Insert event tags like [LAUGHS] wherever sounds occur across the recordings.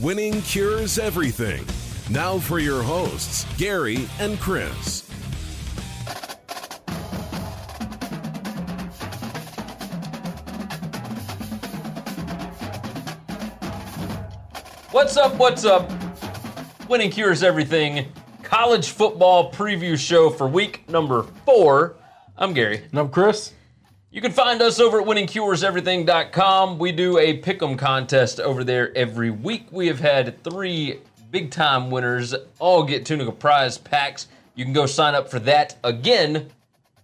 Winning cures everything. Now for your hosts, Gary and Chris. What's up? What's up? Winning Cures Everything college football preview show for week number four. I'm Gary. And I'm Chris. You can find us over at winningcureseverything.com. We do a pick'em contest over there every week. We have had three big time winners all get Tunica prize packs. You can go sign up for that again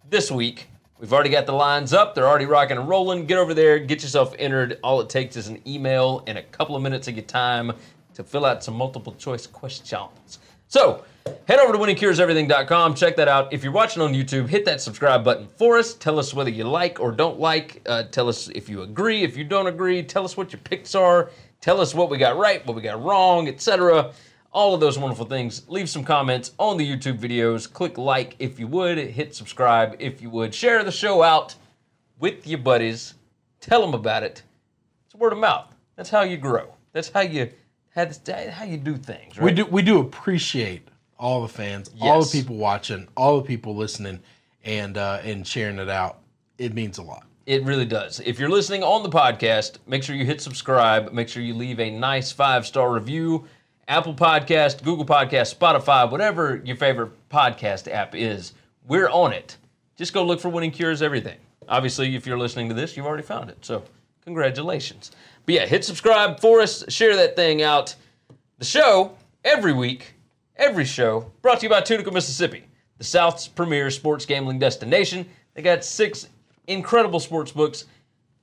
this week. We've already got the lines up. They're already rocking and rolling. Get over there, get yourself entered. All it takes is an email and a couple of minutes of your time to fill out some multiple choice questions. So, head over to winningcureseverything.com. Check that out. If you're watching on YouTube, hit that subscribe button for us. Tell us whether you like or don't like. Uh, tell us if you agree, if you don't agree. Tell us what your picks are. Tell us what we got right, what we got wrong, etc. All of those wonderful things. Leave some comments on the YouTube videos. Click like if you would. Hit subscribe if you would. Share the show out with your buddies. Tell them about it. It's word of mouth. That's how you grow. That's how you that's how you do things. Right? We do we do appreciate all the fans, all the people watching, all the people listening, and uh, and sharing it out. It means a lot. It really does. If you're listening on the podcast, make sure you hit subscribe. Make sure you leave a nice five star review. Apple Podcast, Google Podcast, Spotify, whatever your favorite podcast app is, we're on it. Just go look for Winning Cures Everything. Obviously, if you're listening to this, you've already found it. So, congratulations. But yeah, hit subscribe for us. Share that thing out. The show every week, every show, brought to you by Tunica, Mississippi, the South's premier sports gambling destination. They got six incredible sports books.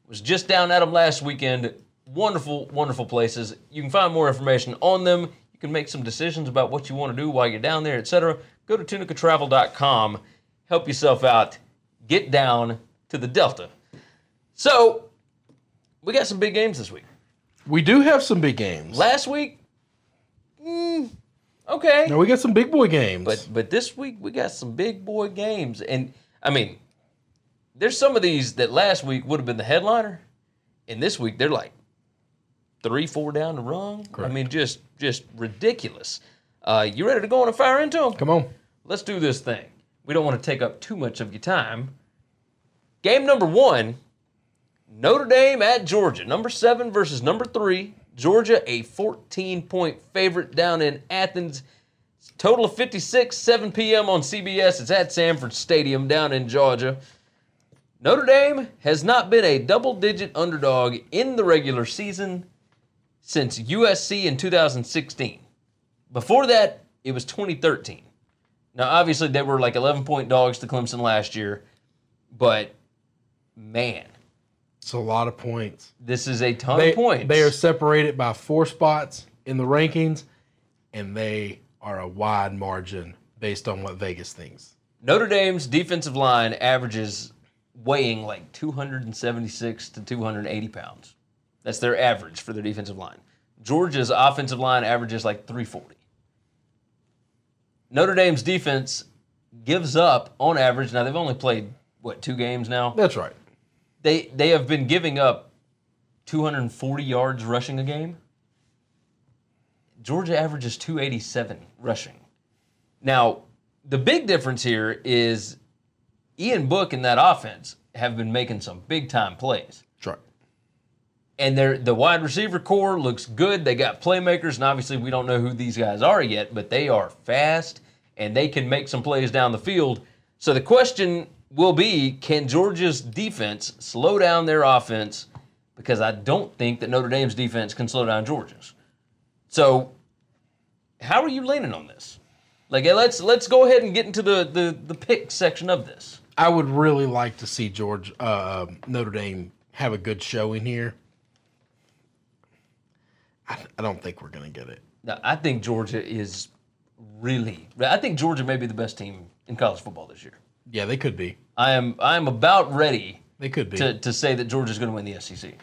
Was just down at them last weekend. Wonderful, wonderful places. You can find more information on them. You can make some decisions about what you want to do while you're down there, etc. Go to tunicatravel.com. Help yourself out. Get down to the Delta. So, we got some big games this week. We do have some big games. Last week, mm, okay. now we got some big boy games. But but this week we got some big boy games, and I mean, there's some of these that last week would have been the headliner, and this week they're like three, four down the rung. I mean, just just ridiculous. Uh, you ready to go on and fire into them? come on, Let's do this thing. We don't want to take up too much of your time. Game number one Notre Dame at Georgia. Number seven versus number three. Georgia, a 14 point favorite down in Athens. Total of 56, 7 p.m. on CBS. It's at Sanford Stadium down in Georgia. Notre Dame has not been a double digit underdog in the regular season since USC in 2016. Before that, it was 2013. Now, obviously, they were like 11 point dogs to Clemson last year, but man, it's a lot of points. this is a ton They, of points. they are separated by four spots in the rankings, and they are a wide margin based on what Vegas thinks. Notre Dame's defensive line averages weighing like 276 to 280 pounds. That's their average for their defensive line. Georgia's offensive line averages like 340. Notre Dame's defense gives up on average. Now they've only played what two games now. That's right. They they have been giving up 240 yards rushing a game. Georgia averages 287 rushing. Now, the big difference here is Ian Book and that offense have been making some big time plays. Right. And they're, the wide receiver core looks good. They got playmakers, and obviously we don't know who these guys are yet, but they are fast and they can make some plays down the field. So the question will be can Georgia's defense slow down their offense? Because I don't think that Notre Dame's defense can slow down Georgia's. So, how are you leaning on this? Like, let's let's go ahead and get into the the, the pick section of this. I would really like to see George uh, Notre Dame have a good showing here. I, I don't think we're going to get it. Now, I think Georgia is really. I think Georgia may be the best team in college football this year. Yeah, they could be. I am. I am about ready They could be. to, to say that Georgia's going to win the SEC.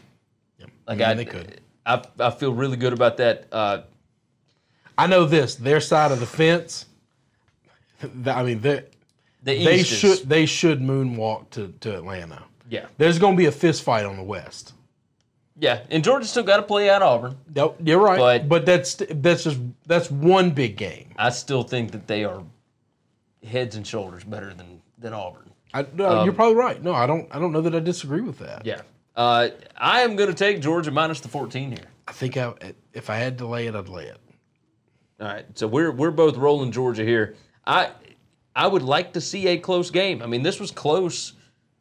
Yep. Like Yeah, I, they could. I, I feel really good about that. Uh, I know this. Their side of the fence. I mean, they the East they is- should they should moonwalk to, to Atlanta. Yeah, There's going to be a fist fight on the West. yeah, and Georgia still got to play at Auburn. Nope, you're right. But- But, that's that's just that's one big game. I still think that they are heads and shoulders better than than Auburn. I, no, you're probably right. No, I don't. I don't know that I disagree with that. Um, Yeah, uh, I am going to take Georgia minus the 14 here. I think I, if I had to lay it, I'd lay it. All right, so we're we're both rolling Georgia here. I I would like to see a close game. I mean, this was close,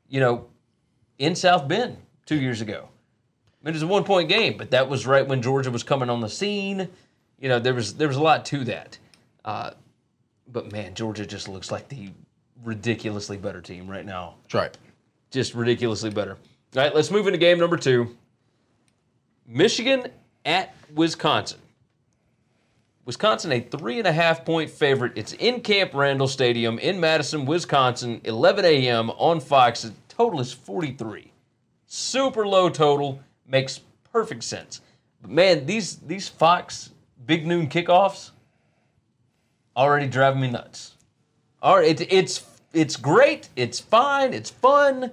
you know, in South Bend two years ago. I mean, it was a one point game, but that was right when Georgia was coming on the scene. You know, there was there was a lot to that. Uh, but man, Georgia just looks like the ridiculously better team right now. That's right. Just ridiculously better. All right, let's move into game number two. Michigan at Wisconsin. Wisconsin, a three and a half point favorite. It's in Camp Randall Stadium in Madison, Wisconsin, 11 a.m. on Fox. The total is 43. Super low total. Makes perfect sense. But man, these these Fox big noon kickoffs already driving me nuts. All right, it, it's it's great. It's fine. It's fun.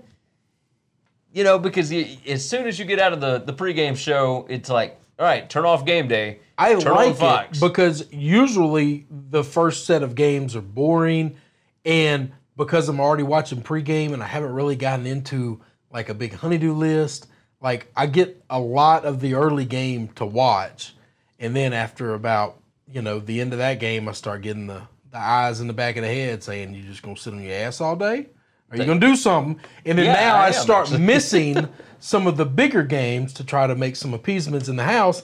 You know, because you, as soon as you get out of the the pregame show, it's like, all right, turn off game day. I turn on like Fox. it because usually the first set of games are boring, and because I'm already watching pregame and I haven't really gotten into like a big honeydew list, like I get a lot of the early game to watch, and then after about you know the end of that game, I start getting the the eyes in the back of the head saying, you're just gonna sit on your ass all day? Are you gonna do something?" And then Yeah, now I I, start [LAUGHS] missing some of the bigger games to try to make some appeasements in the house.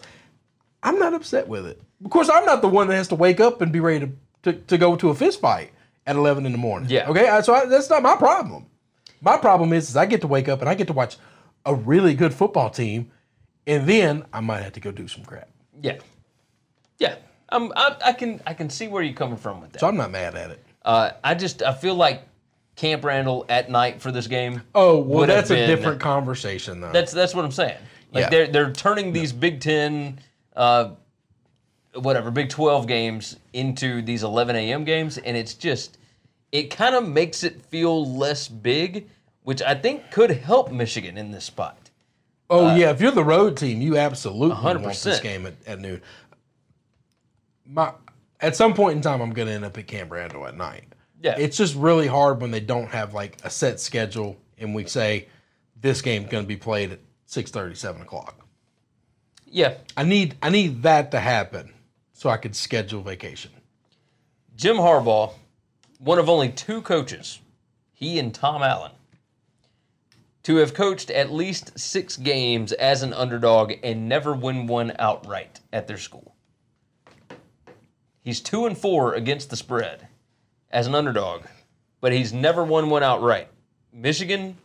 I'm not upset with it. Of course, I'm not the one that has to wake up and be ready to, to, to go to a fist fight at 11 in the morning. Yeah. Okay. I- So I, that's not my problem. My problem is, is I get to wake up and I get to watch a really good football team, and then I might have to go do some crap. yeah, yeah. Um, I, I can I can see where you're coming from with that. So I'm not mad at it. Uh, I just I feel like Camp Randall at night for this game. Oh well, that's a different conversation though. That's that's what I'm saying. Like Yeah. they're they're turning these Big Ten, uh, whatever Big Twelve games into these 11 a.m. games, and it's just it kind of makes it feel less big, which I think could help Michigan in this spot. oh yeah, if you're the road team, you absolutely want this 100%. game at, at noon. My at some point in time, I'm going to end up at Camp Randall at night. Yeah. it's just really hard when they don't have like a set schedule, and we say this game's going to be played at 6:30, 7 o'clock. Yeah, I need I need that to happen so I could schedule vacation. Jim Harbaugh, one of only two coaches, he and Tom Allen, to have coached at least six games as an underdog and never win one outright at their school. He's two and four against the spread as an underdog, but he's never won one outright. Michigan,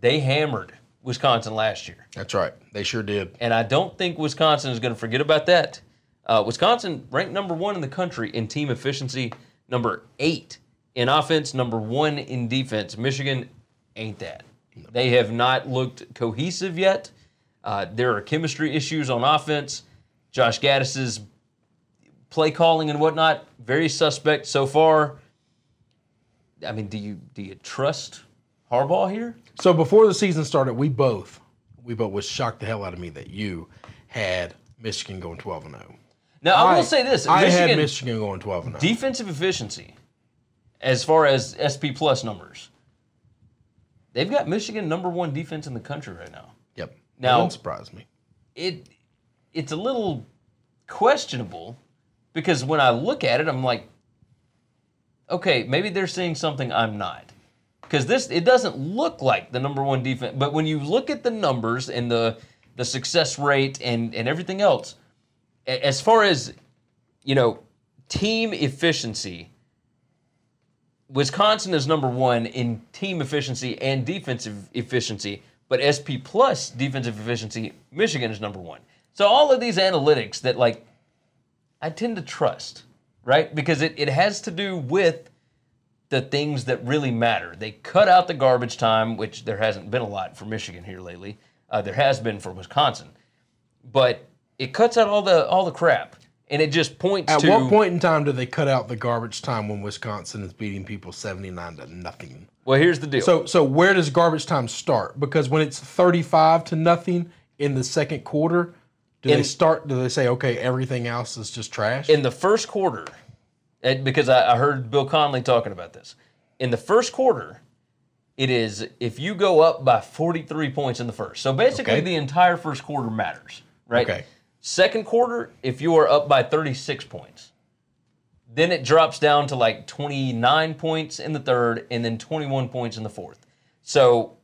they hammered Wisconsin last year. That's right. They sure did. And I don't think Wisconsin is going to forget about that. Uh, Wisconsin ranked number one in the country in team efficiency, number eight in offense, number one in defense. Michigan ain't that. They have not looked cohesive yet. Uh, there are chemistry issues on offense. Josh Gattis's play calling and whatnot very suspect so far. I mean, do you do you trust Harbaugh here? So before the season started, we both we both was shocked the hell out of me that you had Michigan going 12 and 0. Now I, will say this: I Michigan, had Michigan going 12 and 0. defensive efficiency, as far as SP plus numbers, they've got Michigan number one defense in the country right now. Yep. Now- that wouldn't surprise me. It it's a little questionable because when I look at it, I'm like, okay, maybe they're seeing something I'm not. Because this it doesn't look like the number one defense, but when you look at the numbers and the the success rate and and everything else, as far as you know, team efficiency, Wisconsin is number one in team efficiency and defensive efficiency, but SP plus defensive efficiency, Michigan is number one. So all of these analytics that like I tend to trust, right? Because it, it has to do with the things that really matter. They cut out the garbage time, which there hasn't been a lot for Michigan here lately. Uh, there has been for Wisconsin, but it cuts out all the all the crap, and it just points At to what point in time do they cut out the garbage time when Wisconsin is beating people seventy nine to nothing? Well, here's the deal. So so where does garbage time start? Because when it's thirty five to nothing in the second quarter, do In- they start? Do they say okay, everything else is just trash? in the first quarter, because I, I heard Bill Connelly talking about this, in the first quarter, it is if you go up by 43 points in the first. So basically, Okay. the entire first quarter matters, right? Okay. Second quarter, if you are up by 36 points, then it drops down to like 29 points in the third and then 21 points in the fourth. So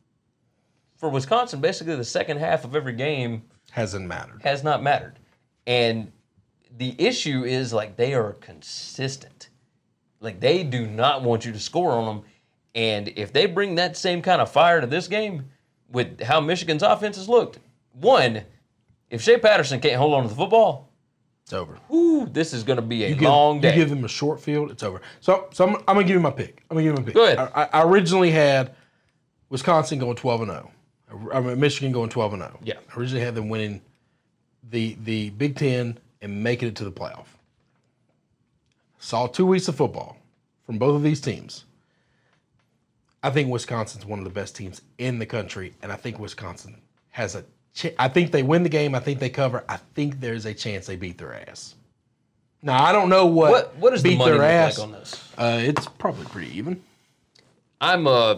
for Wisconsin, basically the second half of every game Hasn't mattered. has not mattered. And the issue is like they are consistent. Like they do not want you to score on them. And if they bring that same kind of fire to this game with how Michigan's offense has looked, one, if Shea Patterson can't hold on to the football, It's over. ooh, this is going to be a You give, long day. you give them a short field, it's over. So, so I'm, I'm gonna give you my pick. I'm gonna give you my pick. Go ahead. I, I originally had Wisconsin going 12 and 0. I mean, Michigan going 12 and 0. Yeah. I originally had them winning the the Big Ten and making it to the playoff. Saw two weeks of football from both of these teams. I think Wisconsin's one of the best teams in the country, and I think Wisconsin has a. Ch- I think they win the game. I think they cover. I think there's a chance they beat their ass. Now I don't know what what what does the money their ass. like on this? Uh, it's probably pretty even. I'm uh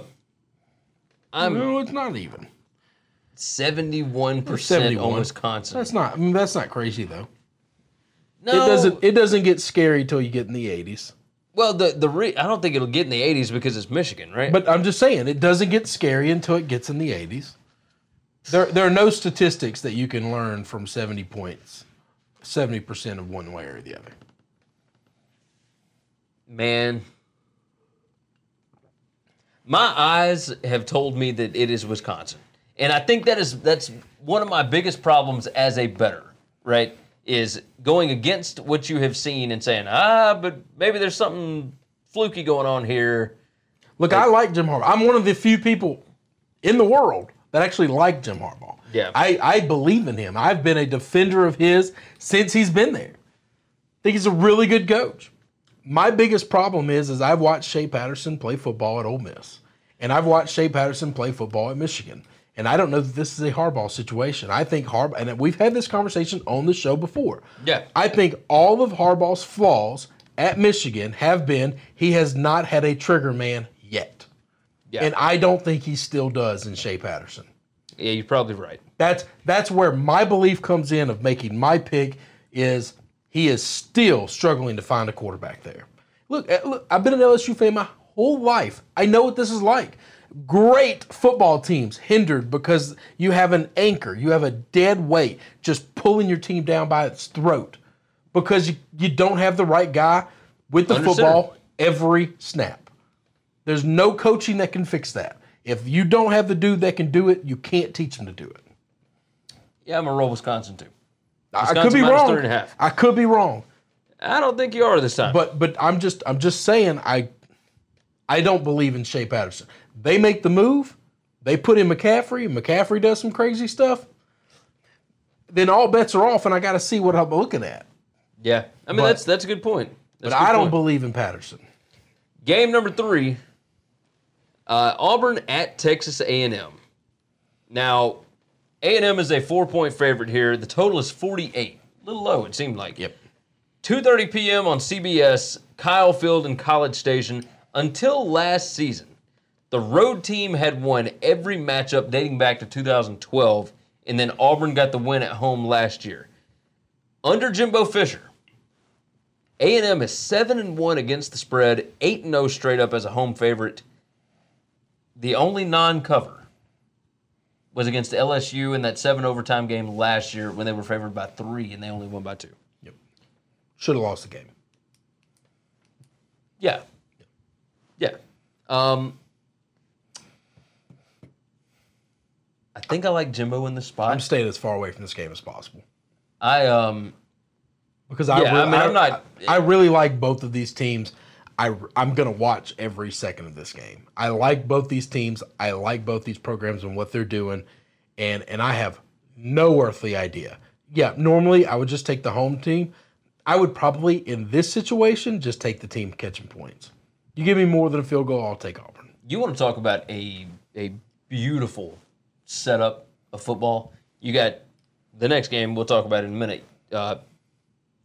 I'm No, it's not even. 71% on 71. Wisconsin. That's not. I mean, that's not crazy though. no, It doesn't. It doesn't get scary till you get in the 80s. well, the the re- I don't think it'll get in the 80s because it's Michigan, right? But I'm just saying, it doesn't get scary until it gets in the 80s. There, there are no statistics that you can learn from 70 points, 70% of one way or the other. Man, my eyes have told me that it is Wisconsin, and I think that is that's one of my biggest problems as a bettor right is going against what you have seen and saying ah, but maybe there's something fluky going on here. Look, I like Jim Harbaugh. I'm one of the few people in the world that actually like Jim Harbaugh. Yeah. I, I believe in him. I've been a defender of his since he's been there. I think he's a really good coach. My biggest problem is, is I've watched Shea Patterson play football at Ole Miss, and I've watched Shea Patterson play football at Michigan. And I don't know that this is a Harbaugh situation. I think Harbaugh, and we've had this conversation on the show before. Yeah. I think all of Harbaugh's flaws at Michigan have been he has not had a trigger man yet. Yeah, And I don't think he still does in Shea Patterson. yeah, you're probably right. That's that's where my belief comes in of making my pick is he is still struggling to find a quarterback there. Look, uh, look, I've been an LSU fan my whole life. I know what this is like. Great football teams hindered because you have an anchor, you have a dead weight just pulling your team down by its throat because you, you don't have the right guy with the Understood. football every snap. There's no coaching that can fix that. If you don't have the dude that can do it, you can't teach him to do it. Yeah, I'm gonna roll Wisconsin too. I could be wrong. three and a half. I could be wrong, I don't think you are this time. but but I'm just I'm just saying I I don't believe in Shea Patterson. They make the move, they put in McCaffrey, McCaffrey does some crazy stuff. Then all bets are off, and I got to see what I'm looking at. yeah, I mean but- that's that's a good point. But That's a good I don't point. believe in Patterson. Game number three, uh, Auburn at Texas A&M. Now, A&M is a four-point favorite here. The total is 48. A little low, it seemed like. Yep. 2.30 p.m. on CBS, Kyle Field and College Station. Until last season, the road team had won every matchup dating back to 2012, and then Auburn got the win at home last year. Under Jimbo Fisher, a&M is 7 and 1 against the spread, 8 and 0 straight up as a home favorite. The only non-cover was against LSU in that 7 overtime game last year when they were favored by 3 and they only won by 2. Yep. Should have lost the game. Yeah. Yeah. Um, I think I like Jimbo in the spot. I'm staying as far away from this game as possible I um because I, Yeah, I really, mean, I'm not- I, I really like both of these teams. I I'm gonna watch every second of this game. I like both these teams. I like both these programs and what they're doing, and and I have no earthly idea. Yeah, normally I would just take the home team. I would probably in this situation just take the team catching points. You give me more than a field goal, I'll take Auburn. you want to talk about a a beautiful setup of football. You got the next game we'll talk about in a minute. Uh,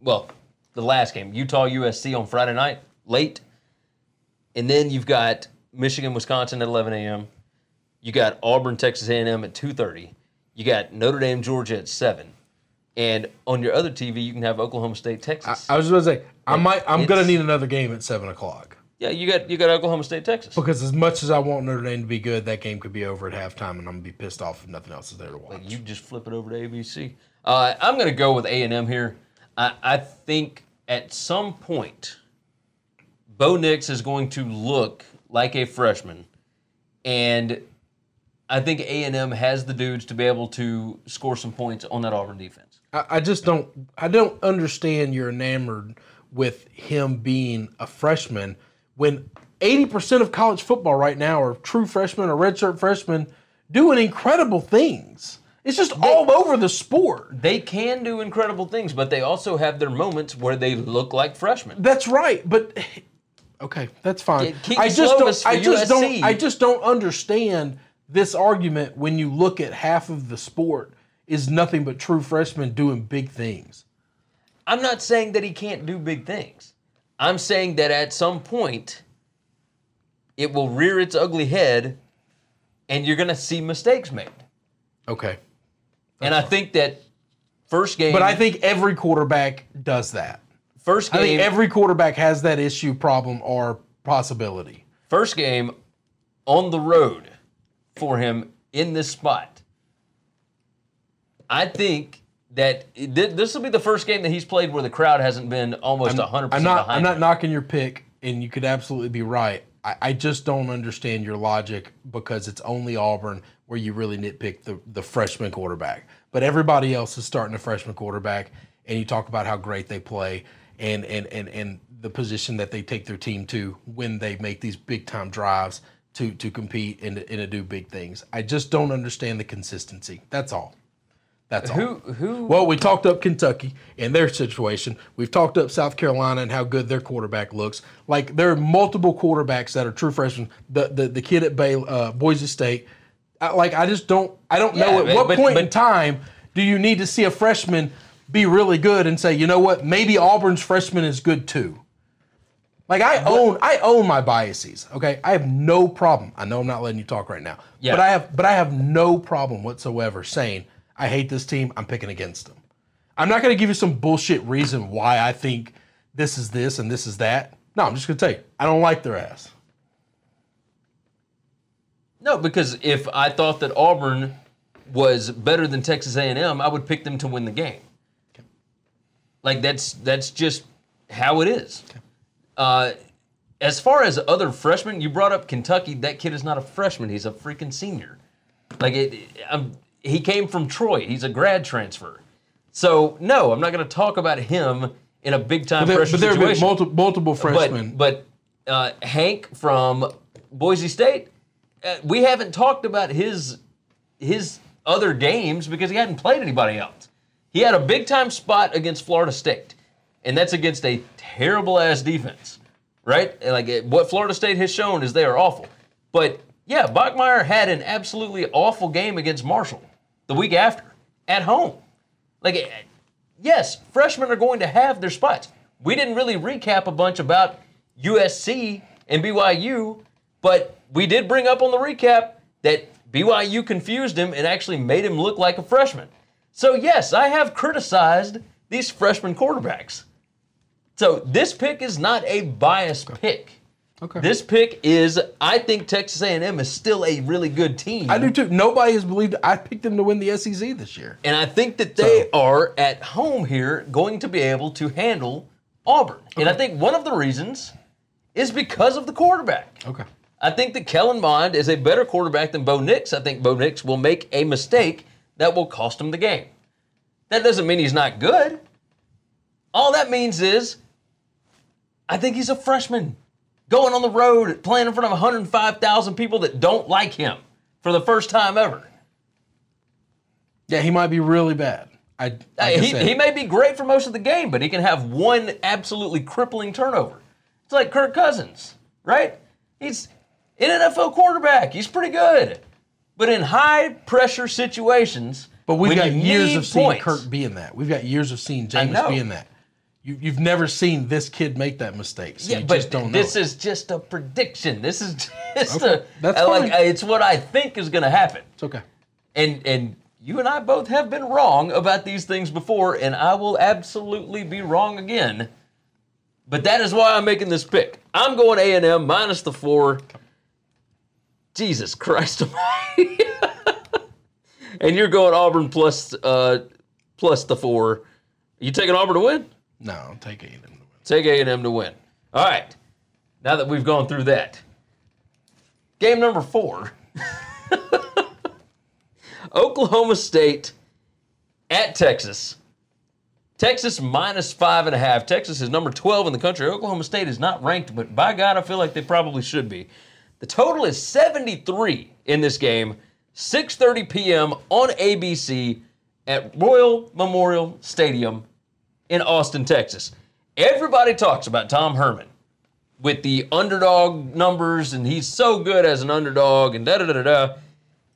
well, the last game, Utah USC on Friday night, late, and then you've got Michigan Wisconsin at 11 a.m. You got Auburn Texas A&M at 2:30. You got Notre Dame Georgia at seven. And on your other TV, you can have Oklahoma State Texas. I was just gonna say I might I'm gonna need another game at seven o'clock. Yeah, you got you got Oklahoma State Texas. Because as much as I want Notre Dame to be good, that game could be over at halftime, and I'm gonna be pissed off if nothing else is there to watch. You just flip it over to ABC. Uh, I'm going to go with A and M here. I, I think at some point, Bo Nix is going to look like a freshman, and I think A and M has the dudes to be able to score some points on that Auburn defense. I, I just don't. I don't understand. You're enamored with him being a freshman when 80% of college football right now are true freshmen or redshirt freshmen doing incredible things. It's just all over the sport. They can do incredible things, but they also have their moments where they look like freshmen. That's right, but okay, that's fine. Kedon I just Slovis don't. I just USC. don't. I just don't understand this argument when you look at half of the sport is nothing but true freshmen doing big things. I'm not saying that he can't do big things. I'm saying that at some point it will rear its ugly head and you're going to see mistakes made. Okay, And I think that first game but I think every quarterback does that. first game. I think every quarterback has that issue, problem, or possibility. first game on the road for him in this spot. I think that thi- this will be the first game that he's played where the crowd hasn't been almost 100% I'm not. behind I'm not him. knocking your pick, and you could absolutely be right. I, I just don't understand your logic because it's only Auburn where you really nitpick the the freshman quarterback, but everybody else is starting a freshman quarterback, and you talk about how great they play and and and and the position that they take their team to when they make these big time drives to to compete and and to do big things. I just don't understand the consistency. That's all. That's all. Who who Well, we talked up Kentucky and their situation. We've talked up South Carolina and how good their quarterback looks. Like there are multiple quarterbacks that are true freshmen. The the, the kid at Bay, uh, Boise State. I, like I just don't I don't know at but- what but- point in time do you need to see a freshman be really good and say you know what maybe Auburn's freshman is good too. Like I own I own my biases. Okay, I have no problem. I know I'm not letting you talk right now, Yeah. but I have but I have no problem whatsoever saying I hate this team. I'm picking against them. I'm not going to give you some bullshit reason why I think this is this and this is that. No, I'm just going to tell you I don't like their ass. No, because if I thought that Auburn was better than Texas A&M, I would pick them to win the game. Like that's that's just how it is. Uh, as far as other freshmen, you brought up Kentucky. That kid is not a freshman; he's a freaking senior. Like it, I'm, he came from Troy. He's a grad transfer. So no, I'm not going to talk about him in a big time freshman but there have been multiple, multiple freshmen. But but uh, Hank from Boise State, uh, we haven't talked about his his other games because he hadn't played anybody else. He had a big time spot against Florida State, and that's against a terrible ass defense, right? Like it- what Florida State has shown is they are awful. But yeah, Bachmeier had an absolutely awful game against Marshall the week after at home. Like, yes, freshmen are going to have their spots. We didn't really recap a bunch about USC and BYU, but we did bring up on the recap that BYU confused him and actually made him look like a freshman. So, yes, I have criticized these freshman quarterbacks. So, this pick is not a biased pick. Okay. This pick is, I think Texas A&M is still a really good team. I do too. Nobody has believed I picked them to win the SEC this year. And I think that they are at home here going to be able to handle Auburn. And I think one of the reasons is because of the quarterback. Okay. I think that Kellen Mond is a better quarterback than Bo Nix. I think Bo Nix will make a mistake that will cost him the game. That doesn't mean he's not good. All that means is I think he's a freshman going on the road, playing in front of 105,000 people that don't like him for the first time ever. Yeah, he might be really bad. I, like uh, I he, said, he may be great for most of the game, but he can have one absolutely crippling turnover. It's like Kirk Cousins, right? He's an NFL quarterback. He's pretty good. But in high pressure situations, But we've got years of seeing points- Kirk being that. We've got years of seeing know. being that. You, you've never seen this kid make that mistake. So Yeah, you but just don't know. this it. is just a prediction. This is [LAUGHS] just Okay, a that's I like it's what I think is going to happen. It's okay. And and you and I both have been wrong about these things before, and I will absolutely be wrong again. But that is why I'm making this pick. I'm going A and M minus the four. Jesus Christ Almighty! [LAUGHS] and you're going Auburn plus uh, plus the four. You taking Auburn to win? No, take A&M to win. Take A and M to win. All right. Now that we've gone through that, game number four. [LAUGHS] Oklahoma State at Texas. Texas minus five and a half. Texas is number 12 in the country. Oklahoma State is not ranked, but by God, I feel like they probably should be. The total is 73 in this game, 6:30 p.m. on ABC at Royal Memorial Stadium in Austin, Texas. Everybody talks about Tom Herman with the underdog numbers, and he's so good as an underdog, and da da da da.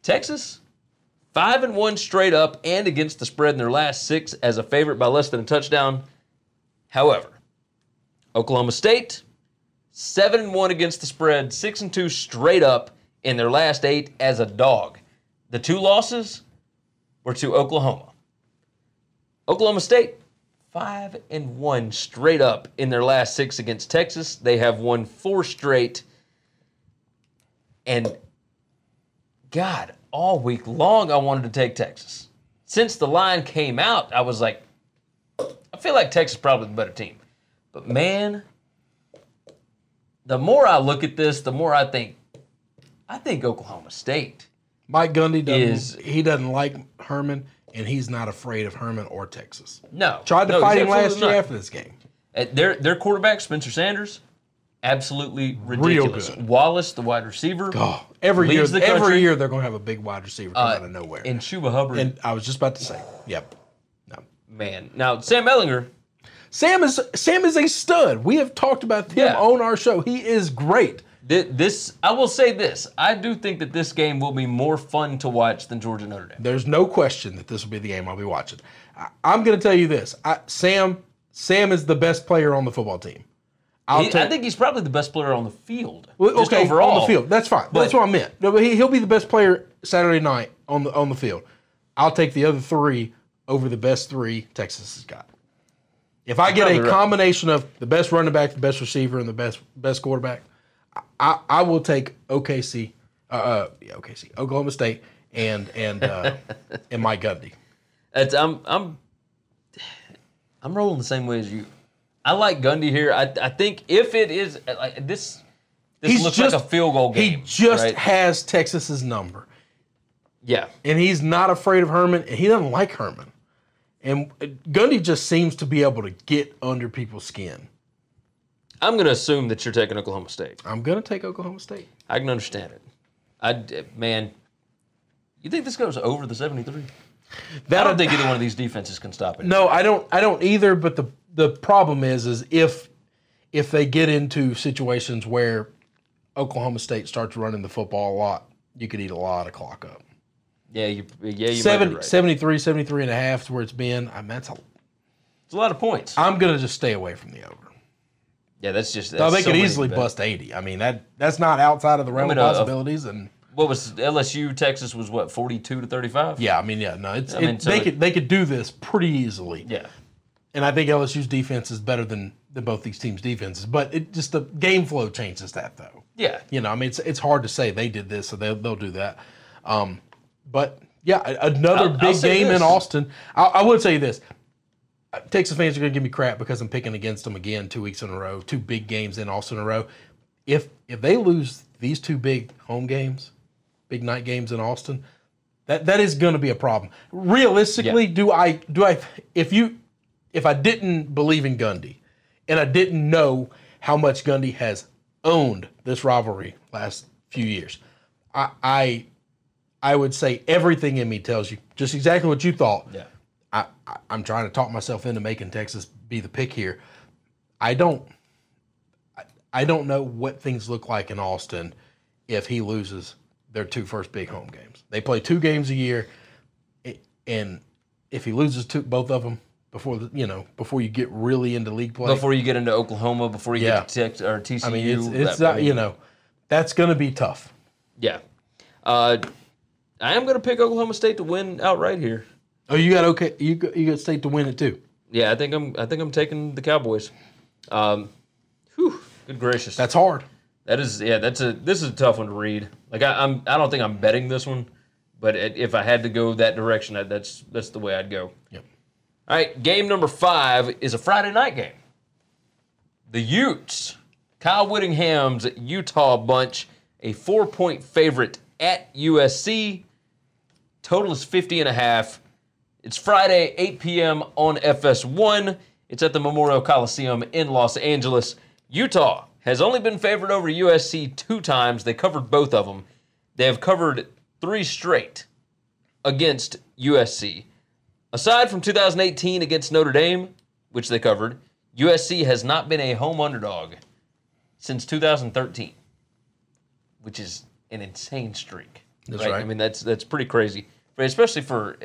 Texas, five and one straight up and against the spread in their last six as a favorite by less than a touchdown. However, Oklahoma State, seven and one against the spread, six and two straight up in their last eight as a dog. The two losses were to Oklahoma. Oklahoma State, five and one straight up in their last six against Texas. They have won four straight. And God, all week long, I wanted to take Texas. Since the line came out, I was like, I feel like Texas is probably the better team. But man, the more I look at this, the more I think, I think Oklahoma State. Mike Gundy doesn't. Is- he doesn't like Herman, and he's not afraid of Herman or Texas. No, Tried to no, fight him last year not. after this game. Uh, Their their quarterback Spencer Sanders, absolutely ridiculous. good. Wallace, the wide receiver, Oh, every year, every year they're going to have a big wide receiver come uh, out of nowhere. and Chuba Hubbard. and I was just about to say, yep. No. man, now Sam Ehlinger, Sam is Sam is a stud. We have talked about him Yeah. on our show. He is great. Thi- this I will say this: I do think that this game will be more fun to watch than Georgia Notre Dame. There's no question that this will be the game I'll be watching. I, I'm going to tell you this: I, Sam Sam is the best player on the football team. I'll He- take, I think he's probably the best player on the field. Well, just okay, overall on the field. That's fine. But- That's what I meant. No, but he, he'll be the best player Saturday night on the on the field. I'll take the other three over the best three Texas has got. If I get a right. combination of the best running back, the best receiver, and the best best quarterback, I, I will take OKC, uh, uh, yeah, OKC, Oklahoma State, and and uh, [LAUGHS] and Mike Gundy. It's, I'm I'm I'm rolling the same way as you. I like Gundy here. I I think if it is like this, this looks like a field goal game. He just right? has Texas's number. yeah. and he's not afraid of Herman, and he doesn't like Herman. And Gundy just seems to be able to get under people's skin. I'm going to assume that you're taking Oklahoma State. I'm gonna take Oklahoma State. I can understand it. I man, you think this goes over the 73? That I don't think either one of these defenses can stop it. No, I don't. I don't either. But the the problem is, is if if they get into situations where Oklahoma State starts running the football a lot, you could eat a lot of clock up. Yeah, you yeah you Seven, might be right. 73, 73 and a half is where it's been. I mean, that's a, It's a lot of points. I'm gonna just stay away from the over. Yeah, that's just. That's they so could easily bet- bust 80. I mean that that's not outside of the realm mean, of uh, uh, possibilities. And What was LSU? Texas was what 42 to 35. Yeah, I mean, yeah, no, it's I mean, so they it- could they could do this pretty easily. Yeah. and I think LSU's defense is better than than both these teams' defenses. But it just the game flow changes that though. Yeah. You know, I mean, it's it's hard to say they did this, so they'll they'll do that. Um, but yeah, another I'll- I'll big game this. in Austin. I, I would say this. Texas fans are going to give me crap because I'm picking against them again two weeks in a row, two big games in Austin in a row. if if they lose these two big home games, big night games in Austin, that that is going to be a problem. Realistically, Yeah. do I do I if you if I didn't believe in Gundy and I didn't know how much Gundy has owned this rivalry last few years, I I, I would say everything in me tells you just exactly what you thought. Yeah. I, I I'm trying to talk myself into making Texas be the pick here. I don't I, I don't know what things look like in Austin if he loses their two first big home games. They play two games a year, and if he loses two, both of them before the, you know before you get really into league play, Before you get into Oklahoma, before you Yeah. get to Tex- or TCU, I mean it's it's that- not, you know that's going to be tough. Yeah. Uh, I am going to pick Oklahoma State to win outright here. Oh, you got okay. You got, you got state to win it too. Yeah, I think I'm. I think I'm taking the Cowboys. Um, whew, good gracious. That's hard. That is, yeah, that's a. This is a tough one to read. Like I, I'm. I don't think I'm betting this one, but it, if I had to go that direction, that, that's that's the way I'd go. Yep. All right, game number five is a Friday night game. The Utes, Kyle Whittingham's Utah bunch, a four-point favorite at USC. Total is 50 and a half. It's Friday, 8 p.m. on FS1. It's at the Memorial Coliseum in Los Angeles. Utah has only been favored over USC two times. They covered both of them. They have covered three straight against USC. Aside from 2018 against Notre Dame, which they covered, USC has not been a home underdog since 2013, which is an insane streak. That's right. I mean, that's that's pretty crazy, especially for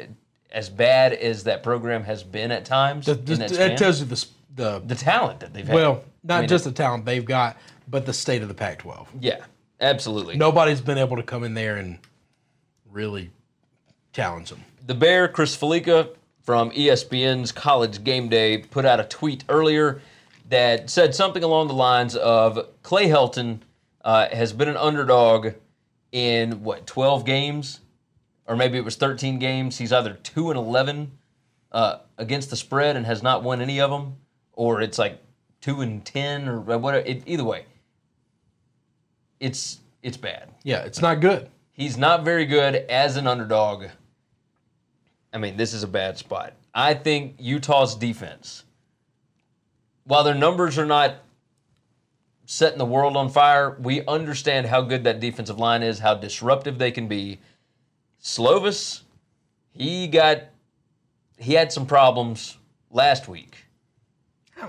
as bad as that program has been at times. That, in that, that tells you the the the talent that they've had. well, not I mean, just the talent they've got, but the state of the Pac-12. yeah, absolutely. Nobody's been able to come in there and really challenge them. The Bear, Chris Fallica from ESPN's College Game Day, put out a tweet earlier that said something along the lines of Clay Helton uh, has been an underdog in what 12 games, or maybe it was 13 games. He's either two and 11 uh, against the spread and has not won any of them, or it's like two and 10 or whatever. It, either way, it's it's bad. Yeah, it's not good. He's not very good as an underdog. I mean, this is a bad spot. I think Utah's defense, while their numbers are not setting the world on fire, we understand how good that defensive line is, how disruptive they can be. Slovis, he got he had some problems last week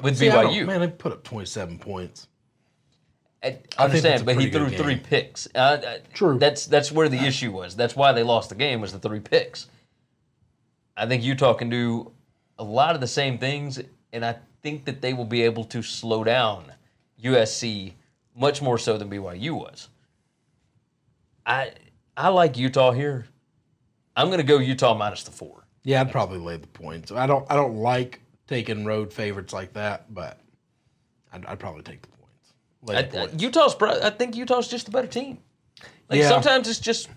with See, I BYU. man, they put up 27 points. I that's understand, a but he threw good three picks. Uh, uh, True. That's that's where the issue was. That's why they lost the game was the three picks. I think Utah can do a lot of the same things, and I think that they will be able to slow down USC much more so than BYU was. I I like Utah here. I'm going to go Utah minus the four. Yeah, I'd probably lay the points. I don't I don't like taking road favorites like that, but I'd, I'd probably take the points. I, the I- points. Utah's. I think Utah's just the better team. Like Yeah. sometimes it's just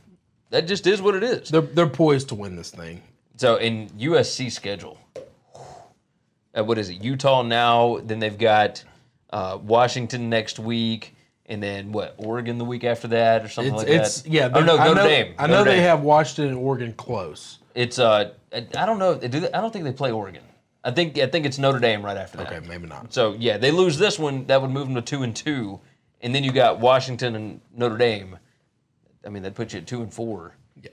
that just is what it is. they're they're poised to win this thing. So in USC schedule, uh, what is it? Utah now. Then they've got uh, Washington next week, and then what? Oregon the week after that, or something It's like it's that. yeah. Oh no, I Notre know, Dame. I know Notre they Dame. have Washington and Oregon close. It's uh, I I don't know. Do they, I don't think they play Oregon. I think I think it's Notre Dame right after that. Okay, maybe not. So yeah, they lose this one, that would move them to two and two, and then you got Washington and Notre Dame. I mean, that puts you at two and four. Yeah.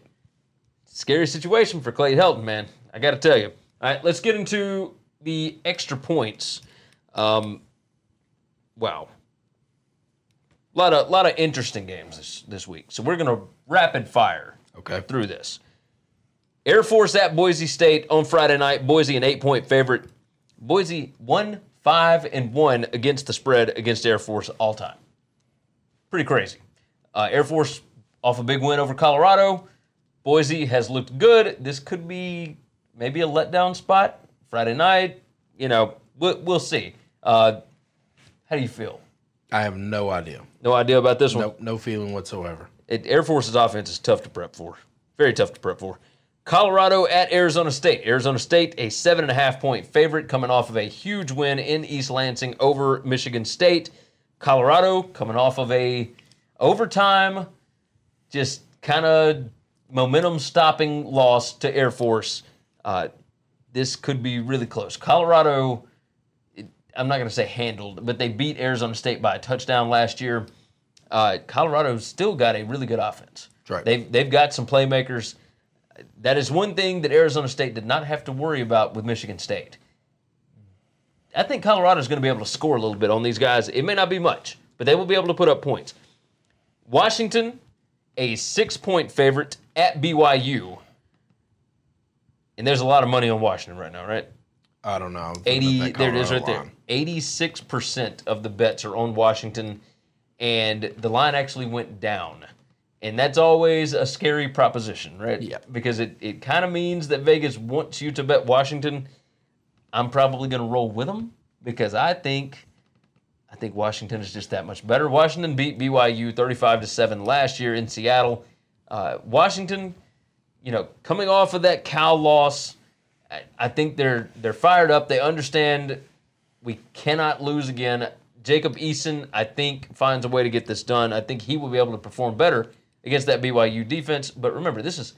Scary situation for Clay Helton, man. I got to tell you. All right, let's get into the extra points. Um, wow, a lot of lot of interesting games this this week. So we're gonna rapid fire Okay. through this. Air Force at Boise State on Friday night. Boise an eight point favorite. Boise one five and one against the spread against Air Force all time. Pretty crazy. Uh, Air Force off a big win over Colorado. Boise has looked good. This could be maybe a letdown spot Friday night. You know, we'll, we'll see. Uh, how do you feel? I have no idea. No idea about this one. No no feeling whatsoever. It, Air Force's offense is tough to prep for. Very tough to prep for. Colorado at Arizona State. Arizona State, a seven and a half point favorite, coming off of a huge win in East Lansing over Michigan State. Colorado coming off of a overtime, just kind of momentum stopping loss to Air Force. Uh, this could be really close. Colorado, I'm not going to say handled, but they beat Arizona State by a touchdown last year. Uh, Colorado's still got a really good offense. Right. They've they've got some playmakers. That is one thing that Arizona State did not have to worry about with Michigan State. I think Colorado's going to be able to score a little bit on these guys. It may not be much, but they will be able to put up points. Washington, a six-point favorite at BYU, and there's a lot of money on Washington right now, right? I don't know. I'm looking at 80 there it is right Colorado there 86% of the bets are on washington and the line actually went down. And that's always a scary proposition right? Yeah. because it, it kind of means that vegas wants you to bet washington. I'm probably going to roll with them because i think i think washington is just that much better. Washington beat byu 35 to 7 last year in seattle. Uh, washington you know coming off of that cal loss I- I think they're they're fired up. They understand we cannot lose again. Jacob Eason, I think, finds a way to get this done. I think he will be able to perform better against that BYU defense. But remember, this is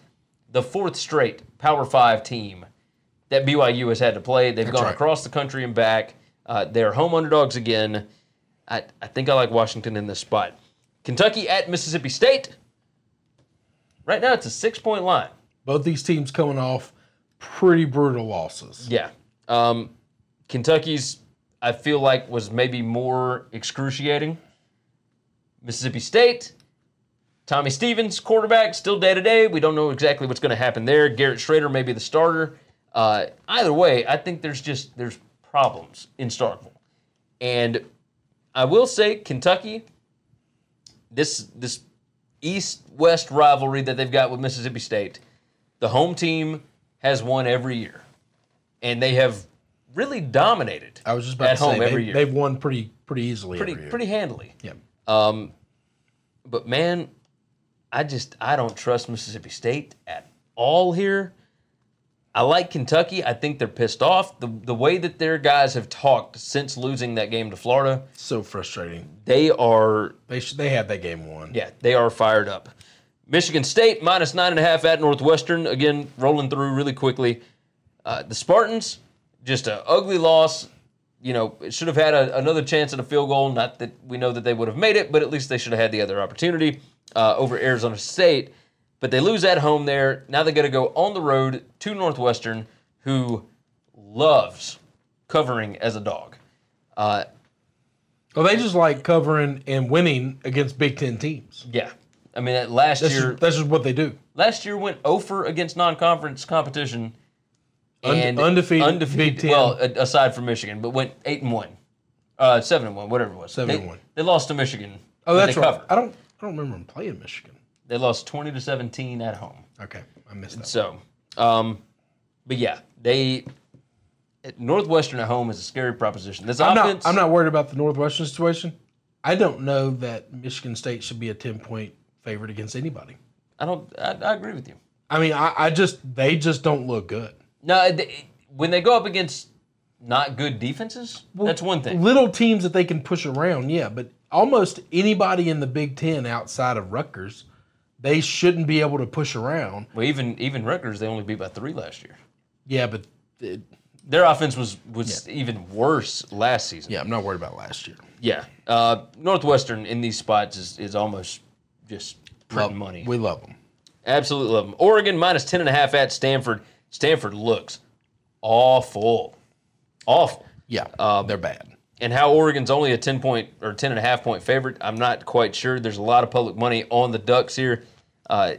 the fourth straight Power Five team that BYU has had to play. They've gone right. across the country and back. Uh, they're home underdogs again. I, I think I like Washington in this spot. Kentucky at Mississippi State. Right now, it's a six point line. Both these teams coming off pretty brutal losses. Yeah. Um, Kentucky's, I feel like, was maybe more excruciating. Mississippi State, Tommy Stevens, quarterback, still day to day. We don't know exactly what's going to happen there. Garrett Shrader may be the starter. Uh, either way, I think there's just there's problems in Starkville, and I will say Kentucky. This this East West rivalry that they've got with Mississippi State, the home team has won every year, and they have really dominated. I was just about at to home say every they, year, they've won pretty pretty easily. pretty pretty handily. Yeah. Um, but man, I just I don't trust Mississippi State at all here. I like Kentucky. I think they're pissed off. The the way that their guys have talked since losing that game to Florida, So frustrating. they are They sh- they had that game won. yeah, they are fired up. Michigan State minus nine and a half at Northwestern. Again, rolling through really quickly. Uh, the Spartans, just an ugly loss. You know, it should have had a, another chance at a field goal. Not that we know that they would have made it, but at least they should have had the other opportunity uh, over Arizona State. But they lose at home there. Now they got to go on the road to Northwestern, who loves covering as a dog. Uh, Well, they just like covering and winning against Big Ten teams. yeah, I mean that last That's year. just, that's just what they do. last year went over against non-conference competition and undefeated undefeated. Well, aside from Michigan, but went eight and one, uh, seven and one, whatever it was. Seven they, and one. They lost to Michigan. Oh, that's right. covered. I don't I don't remember them playing Michigan. They lost twenty to seventeen at home. Okay, I missed that. So, um, but yeah, they Northwestern at home is a scary proposition. This I'm offense, not I'm not worried about the Northwestern situation. I don't know that Michigan State should be a ten point favorite against anybody. I don't. I, I agree with you. I mean, I, I just they just don't look good. No, they, when they go up against not good defenses, that's one thing. Little teams that they can push around, yeah, but almost anybody in the Big Ten outside of Rutgers, they shouldn't be able to push around. Well, even even Rutgers, they only beat by three last year. Yeah, but it, Their offense was was even worse last season. yeah, I'm not worried about last year. Yeah. Uh, Northwestern in these spots is, is almost just printing money. We love them. Absolutely love them. Oregon minus 10 and a half at Stanford. Stanford looks awful. Awful. Yeah, Um, they're bad. And how Oregon's only a 10 point or 10 and a half point favorite, I'm not quite sure. There's a lot of public money on the Ducks here. Uh,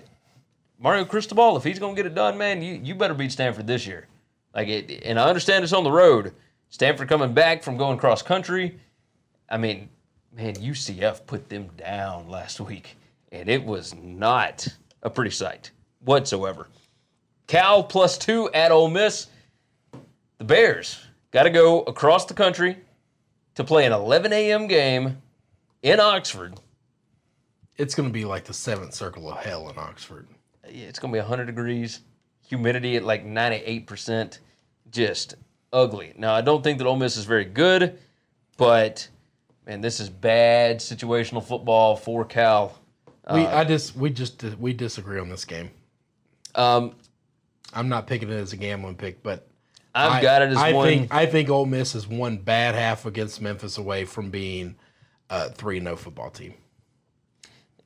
Mario Cristobal, if he's going to get it done, man, you, you better beat Stanford this year. Like it, and I understand it's on the road. Stanford coming back from going cross country. I mean, man, UCF put them down last week, and it was not a pretty sight whatsoever. Cal plus two at Ole Miss. The Bears got to go across the country to play an 11 a.m. game in Oxford. It's going to be like the seventh circle of hell in Oxford. It's going to be 100 degrees, humidity at like 98%, just ugly. Now, I don't think that Ole Miss is very good, but Man, this is bad situational football for Cal. We I just we just we disagree on this game. Um, I'm not picking it as a gambling pick, but I've I- got it as I one. think I think Ole Miss is one bad half against Memphis away from being a three no football team.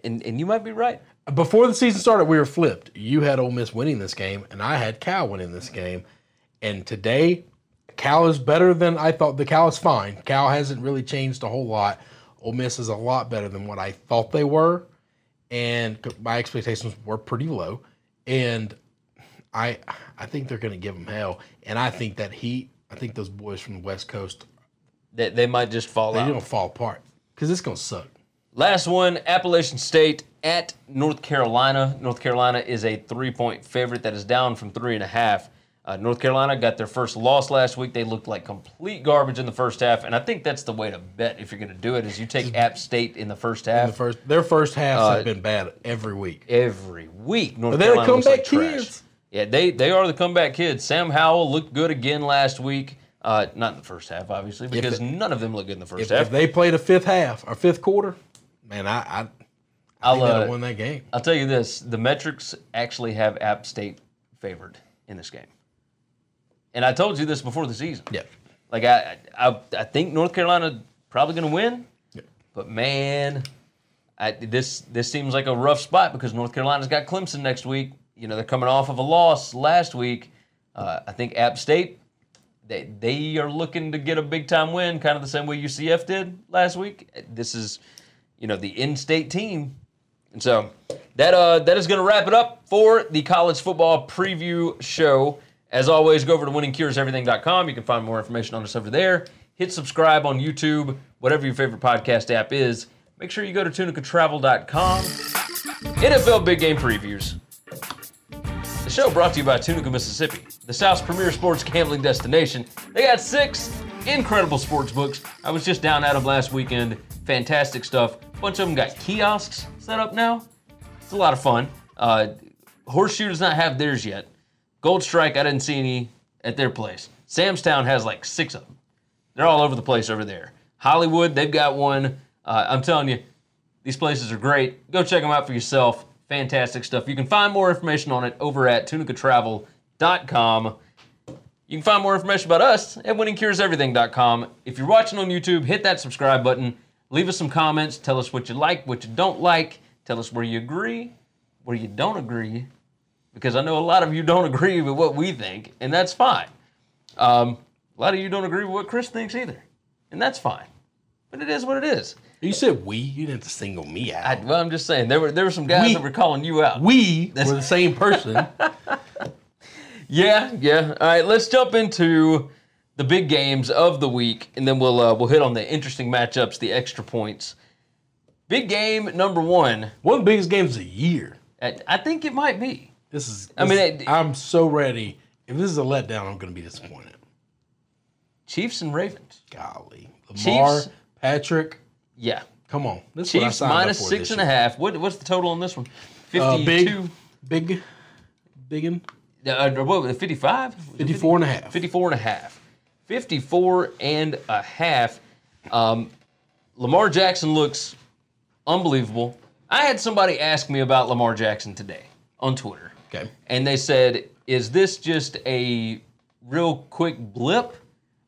and, and you might be right. Before the season started, we were flipped. You had Ole Miss winning this game, and I had Cal winning this game. And today, Cal is better than I thought. The Cal is fine. Cal hasn't really changed a whole lot. Ole Miss is a lot better than what I thought they were, and my expectations were pretty low. And I, I think they're going to give them hell. And I think that Heat, I think those boys from the West Coast, They, they might just fall they're out. going to fall apart because it's going to suck. Last one, Appalachian State at North Carolina. North Carolina is a three-point favorite that is down from three and a half. Uh, North Carolina got their first loss last week. They looked like complete garbage in the first half, and I think that's the way to bet if you're going to do it. Is you take App State in the first half The first, their first halves Uh, have been bad every week. every week. North they're the Carolina looks like comeback trash. kids. Yeah, they they are the comeback kids. Sam Howell looked good again last week. Uh, not in the first half, obviously, because none of them looked good in the first If, half. if they played a fifth half or fifth quarter, man, I I, I I'll, think they'd uh, won that game. I'll tell you this: the metrics actually have App State favored in this game, and I told you this before the season. Yeah. Like I, I, I think North Carolina probably going to win, Yeah. but man, I, this this seems like a rough spot because North Carolina's got Clemson next week. You know they're coming off of a loss last week. Uh, I think App State, they they are looking to get a big time win, kind of the same way UCF did last week. This is, you know, the in-state team, and so that uh that is going to wrap it up for the college football preview show. As always, go over to winningcureseverything.com. You can find more information on us over there. Hit subscribe on YouTube, whatever your favorite podcast app is. Make sure you go to tunicatravel.com. NFL Big Game Previews. The show brought to you by Tunica, Mississippi, the South's premier sports gambling destination. They got six incredible sports books. I was just down at them last weekend. Fantastic stuff. A bunch of them got kiosks set up now. It's a lot of fun. Uh, Horseshoe does not have theirs yet. Gold Strike, I didn't see any at their place. Sam's Town has like six of them. They're all over the place over there. Hollywood, they've got one. Uh, I'm telling you, these places are great. Go check them out for yourself. Fantastic stuff. You can find more information on it over at tunicatravel.com. You can find more information about us at winningcureseverything.com. If you're watching on YouTube, hit that subscribe button. Leave us some comments. Tell us what you like, what you don't like. Tell us where you agree, where you don't agree, because I know a lot of you don't agree with what we think, and that's fine. Um, a lot of you don't agree with what Chris thinks either, and that's fine. But it is what it is. You said we. You didn't have to single me out. I, well, I'm just saying there were there were some guys We- that were calling you out. we were the same person. [LAUGHS] Yeah, yeah. All right, let's jump into the big games of the week, and then we'll uh, we'll hit on the interesting matchups, the extra points. Big game number one. One of the biggest games of the year. I I think it might be. This is. I mean, it- I'm so ready. If this is a letdown, I'm going to be disappointed. Chiefs and Ravens. Golly, Lamar, Chiefs- Patrick, Yeah. come on. This what Chiefs for six this and a half. What what's the total on this one? Uh, Fifty-two. big, big, biggin. Uh, what was it? 55? 54 and a half. 54 and a half. 54 and a half. Um, Lamar Jackson looks unbelievable. I had somebody ask me about Lamar Jackson today on Twitter. Okay. And they said, is this just a real quick blip?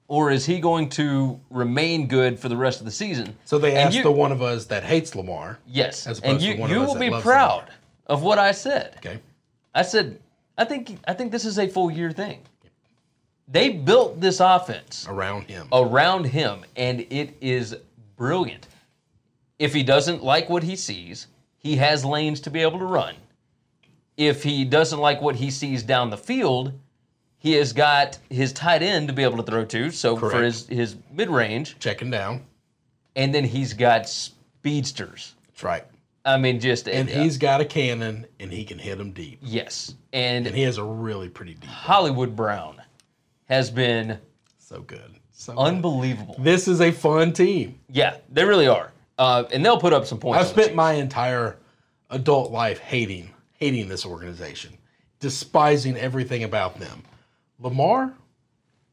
Or is he going to remain good for the rest of the season? So they And asked you- the one of us that hates Lamar. Yes. as And you, to one of you us will that be proud Lamar. of what I said. Okay. I said, I think I think this is a full year thing. They built this offense Around him. around him, and it is brilliant. If he doesn't like what he sees, he has lanes to be able to run. If he doesn't like what he sees down the field, he has got his tight end to be able to throw to. So for his his mid range, Checking down. and then he's got speedsters. That's right. I mean, just And uh, he's got a cannon, and he can hit them deep. yes, and And he has a really pretty deep. Hollywood Brown has been So good. So good. unbelievable. This is a fun team. Yeah, they really are, uh, and they'll put up some points. I've spent my entire adult life hating, hating this organization, despising everything about them. Lamar,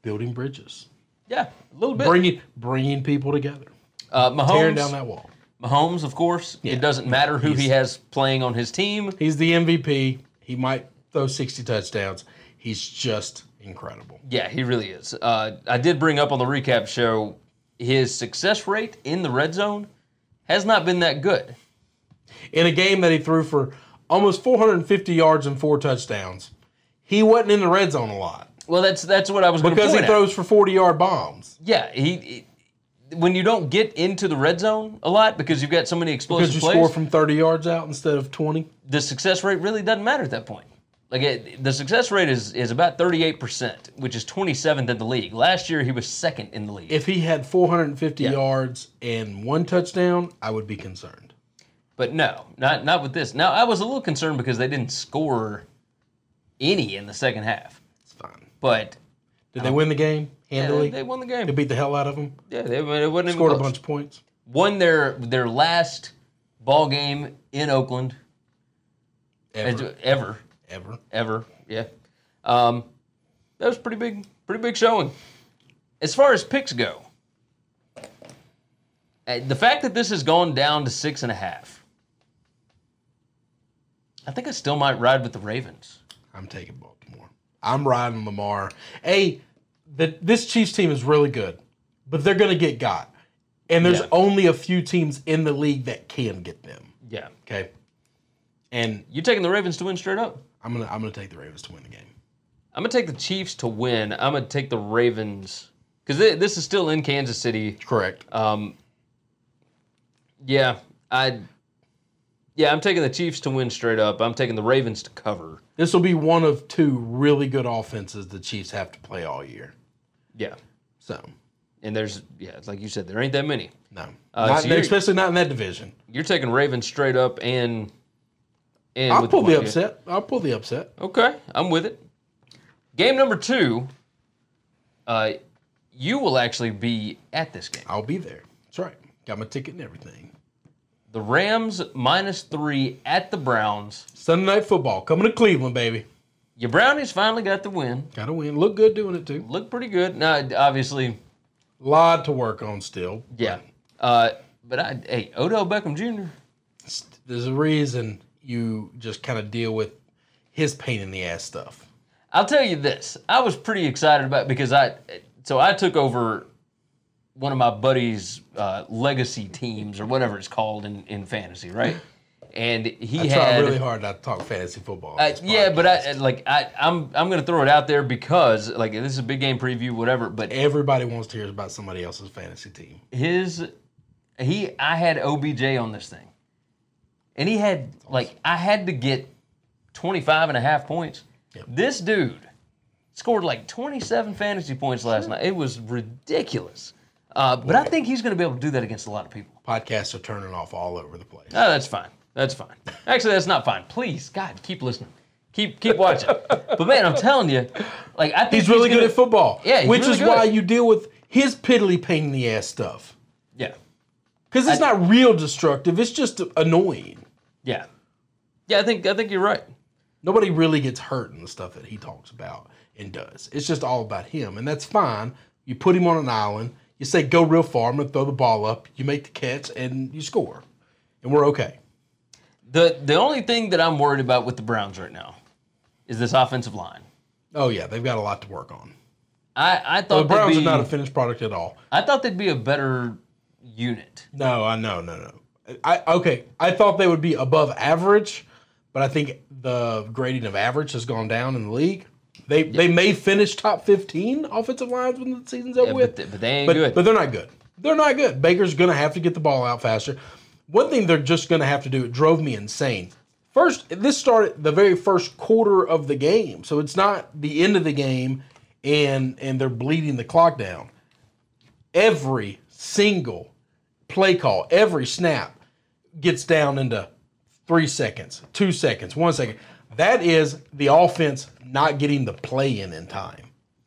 building bridges, yeah a little bit. bringing, bringing people together. Uh, tearing down that wall. Mahomes, of course. Yeah. It doesn't matter who he has playing on his team. He's the MVP. He might throw 60 touchdowns. He's just incredible. Yeah, he really is. Uh, I did bring up on the recap show his success rate in the red zone has not been that good. In a game that he threw for almost 450 yards and four touchdowns, he wasn't in the red zone a lot Well, that's that's what I was going to because he at. throws for 40 yard bombs. Yeah, he, he- when you don't get into the red zone a lot because you've got so many explosive Because you plays, score from 30 yards out instead of 20. the success rate really doesn't matter at that point. Like it, the success rate is is about 38%, which is 27th in the league. Last year he was second in the league. If he had 450 Yeah. yards and one touchdown, I would be concerned. But no, not not with this. Now I was a little concerned because they didn't score any in the second half. It's fine. But Did they win the game yeah, handily? they won the game. They beat the hell out of them. Yeah, they, it wasn't even Scored a bunch of points. Won their their last ball game in Oakland Ever. ever. Ever. ever. Yeah. Um, that was pretty big, pretty big showing. As far as picks go, uh, the fact that this has gone down to six and a half, I think I still might ride with the Ravens. I'm taking Baltimore. I'm riding Lamar. Hey, the, this Chiefs team is really good, but they're going to get got. And there's Yeah. only a few teams in the league that can get them. Yeah. Okay. And you're taking the Ravens to win straight up? I'm gonna I'm gonna take the Ravens to win the game. I'm gonna take the Chiefs to win. I'm gonna take the Ravens because this is still in Kansas City. Correct. Um, yeah, I. Yeah, I'm taking the Chiefs to win straight up. I'm taking the Ravens to cover. this will be one of two really good offenses the Chiefs have to play all year. Yeah, So and there's yeah, like you said, there ain't that many. no, Uh, Not- so especially not in that division. You're taking Ravens straight up and and I'll pull the yeah. upset. I'll pull the upset. Okay, I'm with it. Game number two. Uh, you will actually be at this game. I'll be there. That's right. Got my ticket and everything. The Rams minus three at the Browns. Sunday night football coming to Cleveland, baby. Your Brownies finally got the win. Got to win. Look good doing it too. Look pretty good. Now, obviously, a lot to work on still. yeah. Uh, but I, hey, Odell Beckham Jr. There's a reason you just kind of deal with his pain in the ass stuff. I'll tell you this. I was pretty excited about because I so I took over one of my buddies' uh, legacy teams or whatever it's called in, in fantasy, right? And he I had really hard not to talk fantasy football. Uh, yeah, but. I like I I'm I'm gonna throw it out there because like this is a big game preview, whatever. But everybody wants to hear about somebody else's fantasy team. his he I had OBJ on this thing. And he had like I had to get 25 and a half points. This dude scored like 27 fantasy points last night. It was ridiculous. Uh, but I think he's going to be able to do that against a lot of people. Podcasts are turning off all over the place. Oh, that's fine. That's fine. Actually, that's not fine. Please, God, keep listening. Keep keep watching. but man, I'm telling you, like I think He's really good at football. Yeah, he's which really is good. why you deal with his piddly pain in the ass stuff. Yeah, Because it's not real destructive. It's just annoying. yeah, yeah. I think I think you're right. Nobody really gets hurt in the stuff that he talks about and does. It's just all about him, and that's fine. You put him on an island. You say, "Go real far." I'm gonna throw the ball up. You make the catch, and you score, and we're okay. The the only thing that I'm worried about with the Browns right now is this offensive line. Oh yeah, they've got a lot to work on. I I The thought Browns they'd are not a finished product at all. I thought they'd be a better unit. No, I no no no. I okay. I thought they would be above average, but I think the grading of average has gone down in the league. They they may finish top fifteen offensive lines when the season's over Yeah, with, but, but they ain't but, good. but they're not good. They're not good. Baker's going to have to get the ball out faster. One thing they're just going to have to do, it drove me insane. First, this started the very first quarter of the game. So it's not the end of the game and and they're bleeding the clock down. Every single play call, every snap gets down into three seconds, two seconds, one second. That is the offense not getting the play in in time.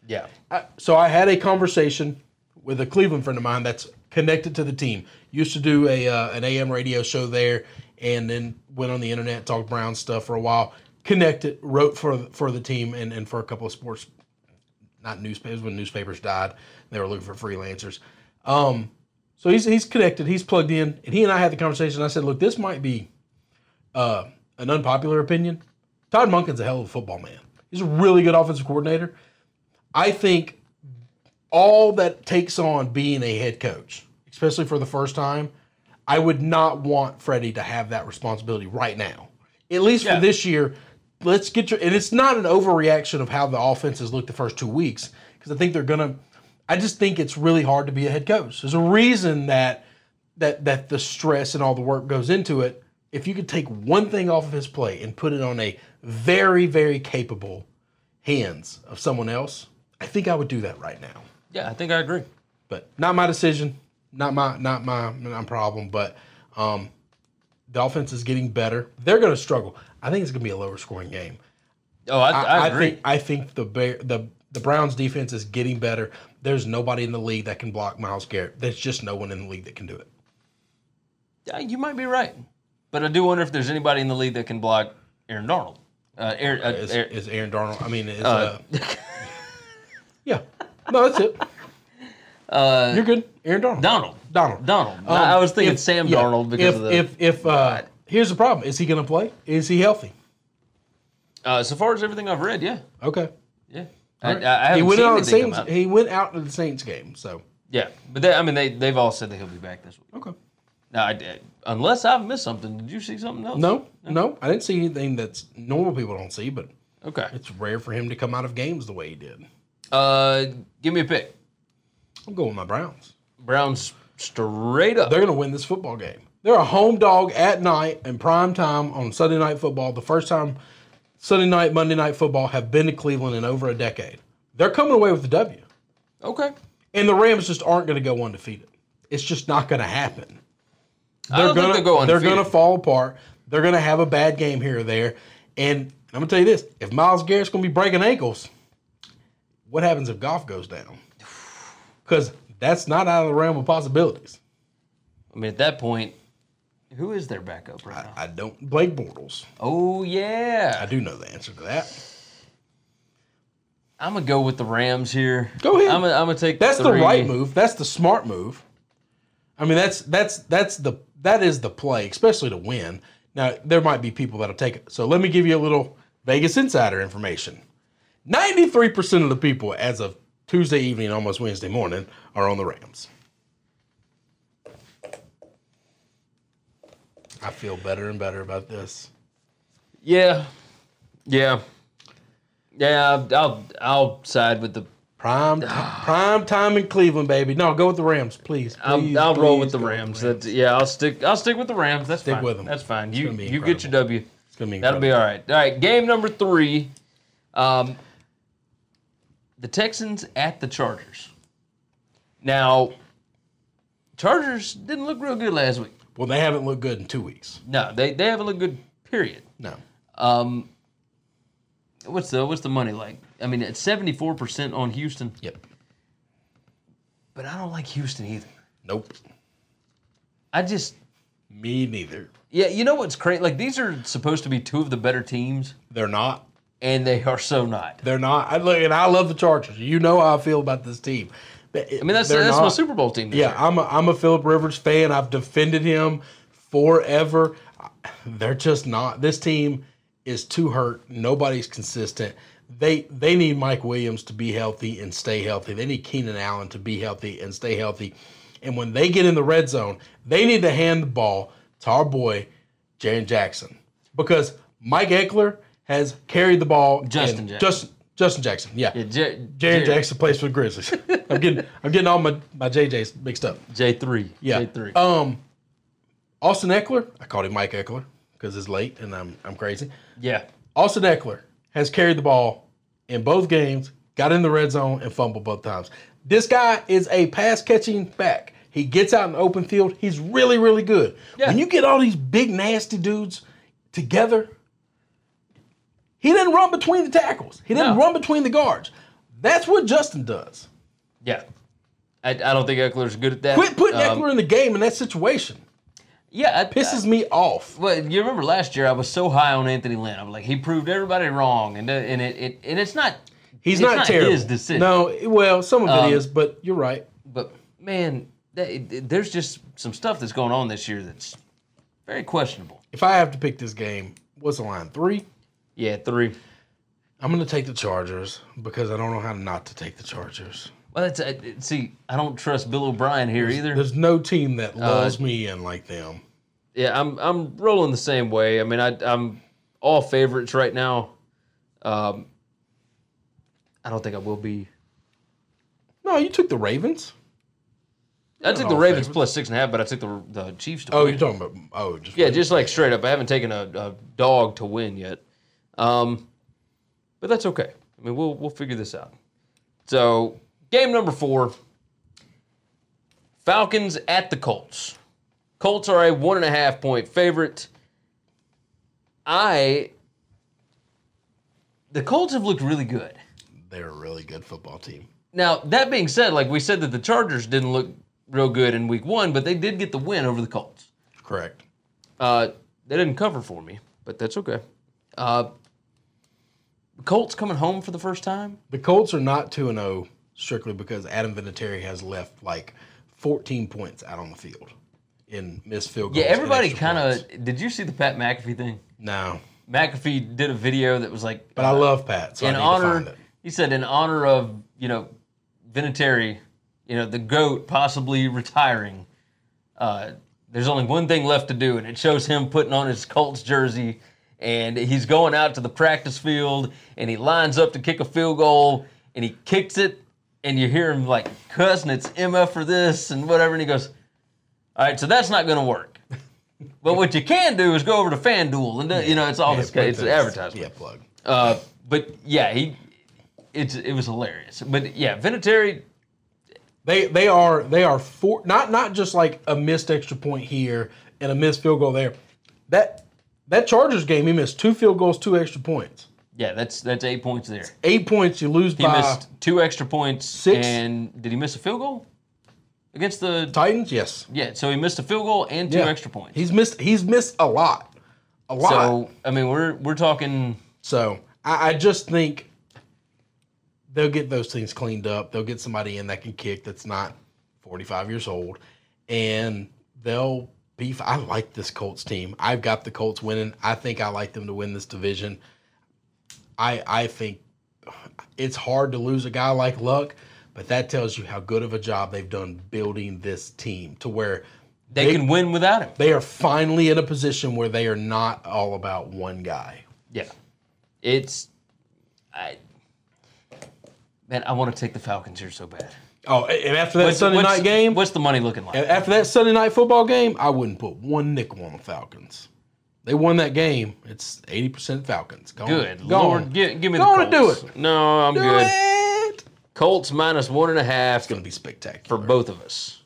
yeah, I- so I had a conversation with a Cleveland friend of mine that's connected to the team. Used to do a uh, an AM radio show there, and then went on the internet, talked Brown stuff for a while. Connected, wrote for for the team and, and for a couple of sports, not newspapers when newspapers died. They were looking for freelancers. Um, So he's he's connected. He's plugged in, and he and I had the conversation. I said, "Look, this might be uh, an unpopular opinion. Todd Monken's a hell of a football man. He's a really good offensive coordinator. I think all that takes on being a head coach, especially for the first time, I would not want Freddie to have that responsibility right now. At least Yeah. for this year, let's get your. And it's not an overreaction of how the offenses looked the first two weeks because I think they're gonna. I just think it's really hard to be a head coach. There's a reason that that that the stress and all the work goes into it. If you could take one thing off of his plate and put it on a very very capable hands of someone else, I think I would do that right now Yeah, I think I agree. but not my decision, not my not my not problem. But um, the offense is getting better. They're going to struggle. I think it's going to be a lower scoring game. Oh, I, I, I, I agree. think I think the Bear, the the Browns defense is getting better. There's nobody in the league that can block Myles Garrett. There's just no one in the league that can do it. Yeah, you might be right, but I do wonder if there's anybody in the league that can block Aaron Donald. Uh, Aaron, uh, Is, Aaron- is Aaron Darnold? I mean, is uh, [LAUGHS] yeah. No, that's it. uh, You're good, Aaron Darnold. Donald. Donald. Donald. Um, I was thinking if- Sam yeah, Darnold because if, of the. if if uh, here's the problem: is he going to play? Is he healthy? uh, so far as everything I've read, yeah, Okay. yeah. I, I, I he went seen out the Saints. He went out to the Saints game. So Yeah, but they, I mean, they they've all said that he'll be back this week. okay. No, I, did- unless I've missed something, did you see something else? No, no, I didn't see anything that's normal people don't see, but Okay. it's rare for him to come out of games the way he did. Uh, give me a pick. I'm going with my Browns. Browns straight up. They're going to win this football game. They're a home dog at night and prime time on Sunday night football. The first time Sunday night, Monday night football have been to Cleveland in over a decade. They're coming away with the W. Okay. And the Rams just aren't going to go undefeated. It's just not going to happen. I don't gonna they'll go they're going to fall apart. They're going to have a bad game here or there. And I'm going to tell you this: if Myles Garrett's going to be breaking ankles, what happens if Goff goes down? Because that's not out of the realm of possibilities. I mean, at that point, who is their backup right now? I don't. Blake Bortles. Oh yeah, I do know the answer to that. I'm gonna go with the Rams here. Go ahead. I'm gonna, I'm gonna take. That's the right move. That's the smart move. I mean, that's that's that's the that is the play, especially to win. Now there might be people that'll take it. So let me give you a little Vegas insider information. Ninety-three percent of the people, as of Tuesday evening, almost Wednesday morning, are on the Rams. I feel better and better about this. Yeah, yeah, yeah. I'll, I'll side with the. Prime prime time in Cleveland, baby. No, go with the Rams, please. I'll, Please, I'll roll with the Rams. That's, yeah, I'll stick. I'll stick with the Rams. That's Stick fine. with 'em. That's fine. You be you get your W. It's gonna be That'll be all right. All right. Game number three. Um, the Texans at the Chargers. Now, Chargers didn't look real good last week. Well, they haven't looked good in two weeks. No, they, they haven't looked good. Period. No. Um, what's the what's the money like? I mean, it's seventy four percent on Houston, Yep. but I don't like Houston either. Nope. I just Me neither. yeah, you know what's crazy? Like these are supposed to be two of the better teams, They're not. and they are so not. They're not. I look, and I love the Chargers. You know how I feel about this team. I I mean, that's that's my Super Bowl team. Yeah, year. I'm a, I'm a Philip Rivers fan. I've defended him forever. They're just not. This team is too hurt. Nobody's consistent. They they need Mike Williams to be healthy and stay healthy. They need Keenan Allen to be healthy and stay healthy. And when they get in the red zone, they need to hand the ball to our boy Jaren Jackson because Mike Ekeler has carried the ball. Justin Jackson. Justin Justin Jackson. Yeah. Yeah, J- Jaren Jackson plays for the Grizzlies. [LAUGHS] I'm getting I'm getting all my, my JJs mixed up. J three. Yeah. J three. Um, Austin Ekeler, I called him Mike Ekeler because it's late and I'm I'm crazy. yeah. Austin Ekeler has carried the ball in both games, got in the red zone and fumbled both times. This guy is a pass catching back. He gets out in the open field. He's really really good. Yeah. When you get all these big nasty dudes together, he didn't run between the tackles. He didn't No. run between the guards. That's what Justin does. Yeah. I, I don't think Ekeler's good at that. Quit putting Um, Ekeler in the game in that situation. Yeah, it Pisses me off. Well, you remember last year I was so high on Anthony Lynn. I'm like, he proved everybody wrong, and uh, and it, it and it's not. He's it's not, terrible. his decision. No, well, some of it Um, is, but you're right. but man, they, there's just some stuff that's going on this year that's very questionable. If I have to pick this game, what's the line? Three? Yeah, three. I'm going to take the Chargers because I don't know how not to take the Chargers. Well, that's uh, see, I don't trust Bill O'Brien here either. There's no team that lulls me in like them. Yeah, I'm I'm rolling the same way. I mean, I, I'm all favorites right now. Um, I don't think I will be. No, you took the Ravens. I took the Ravens favorites. plus six and a half, but I took the the Chiefs to Oh, win. you're talking about oh, just Yeah, just like straight up. I haven't taken a, a dog to win yet. Um, but that's okay. I mean, we'll we'll figure this out. So, game number four Falcons at the Colts. Colts are a one and a half point favorite. I. The Colts have looked really good. they're a really good football team. Now, that being said, like we said that the Chargers didn't look real good in week one, but they did get the win over the Colts. Correct. Uh, they didn't cover for me, but that's okay. Uh, Colts coming home for the first time. The Colts are not 2 and 0 strictly because Adam Vinatieri has left like 14 points out on the field in missed field goals. Yeah, everybody kind of. Did you see the Pat McAfee thing? No. McAfee did a video that was like, But I love Pat, so in I need to honor. He said in honor of you know, Vinatieri, you know, the goat possibly retiring. Uh, there's only one thing left to do, and it shows him putting on his Colts jersey, and he's going out to the practice field, and he lines up to kick a field goal, and he kicks it, and you hear him like cussing, it's Emma for this and whatever, and he goes, "All right, so that's not going to work." [LAUGHS] But what you can do is go over to FanDuel, and do- you know it's all Yeah, this. It's this. advertisement. Yeah, plug. Uh, but yeah, he, it's it was hilarious. But yeah, Vinatieri, They they are they are four not not just like a missed extra point here and a missed field goal there. That that Chargers game, he missed two field goals, two extra points. Yeah, that's that's eight points there. Eight points, you lose He by missed two extra points. Six. And did he miss a field goal against the? Titans. Yes, Yeah, so he missed a field goal and two Yeah. extra points. He's missed. He's missed a lot, a lot. So, so I mean, we're we're talking. I, I just think they'll get those things cleaned up. They'll get somebody in that can kick that's not forty five years old, and they'll be. I like this Colts team. I've got the Colts winning. I think I like them to win this division. I I think it's hard to lose a guy like Luck, but that tells you how good of a job they've done building this team to where They, can win without him. they are finally in a position where they are not all about one guy. Yeah, it's. I. Man, I want to take the Falcons here so bad. Oh, and after that What's- Sunday what's- night game, What's the money looking like? after that Sunday night football game, I wouldn't put one nickel on the Falcons. They won that game. It's eighty percent Falcons. Go Good on. Go Lord, on. give, give me Go the on and do Colts. it. No, I'm Do good. it. Colts minus one and a half It's gonna be spectacular for both of us.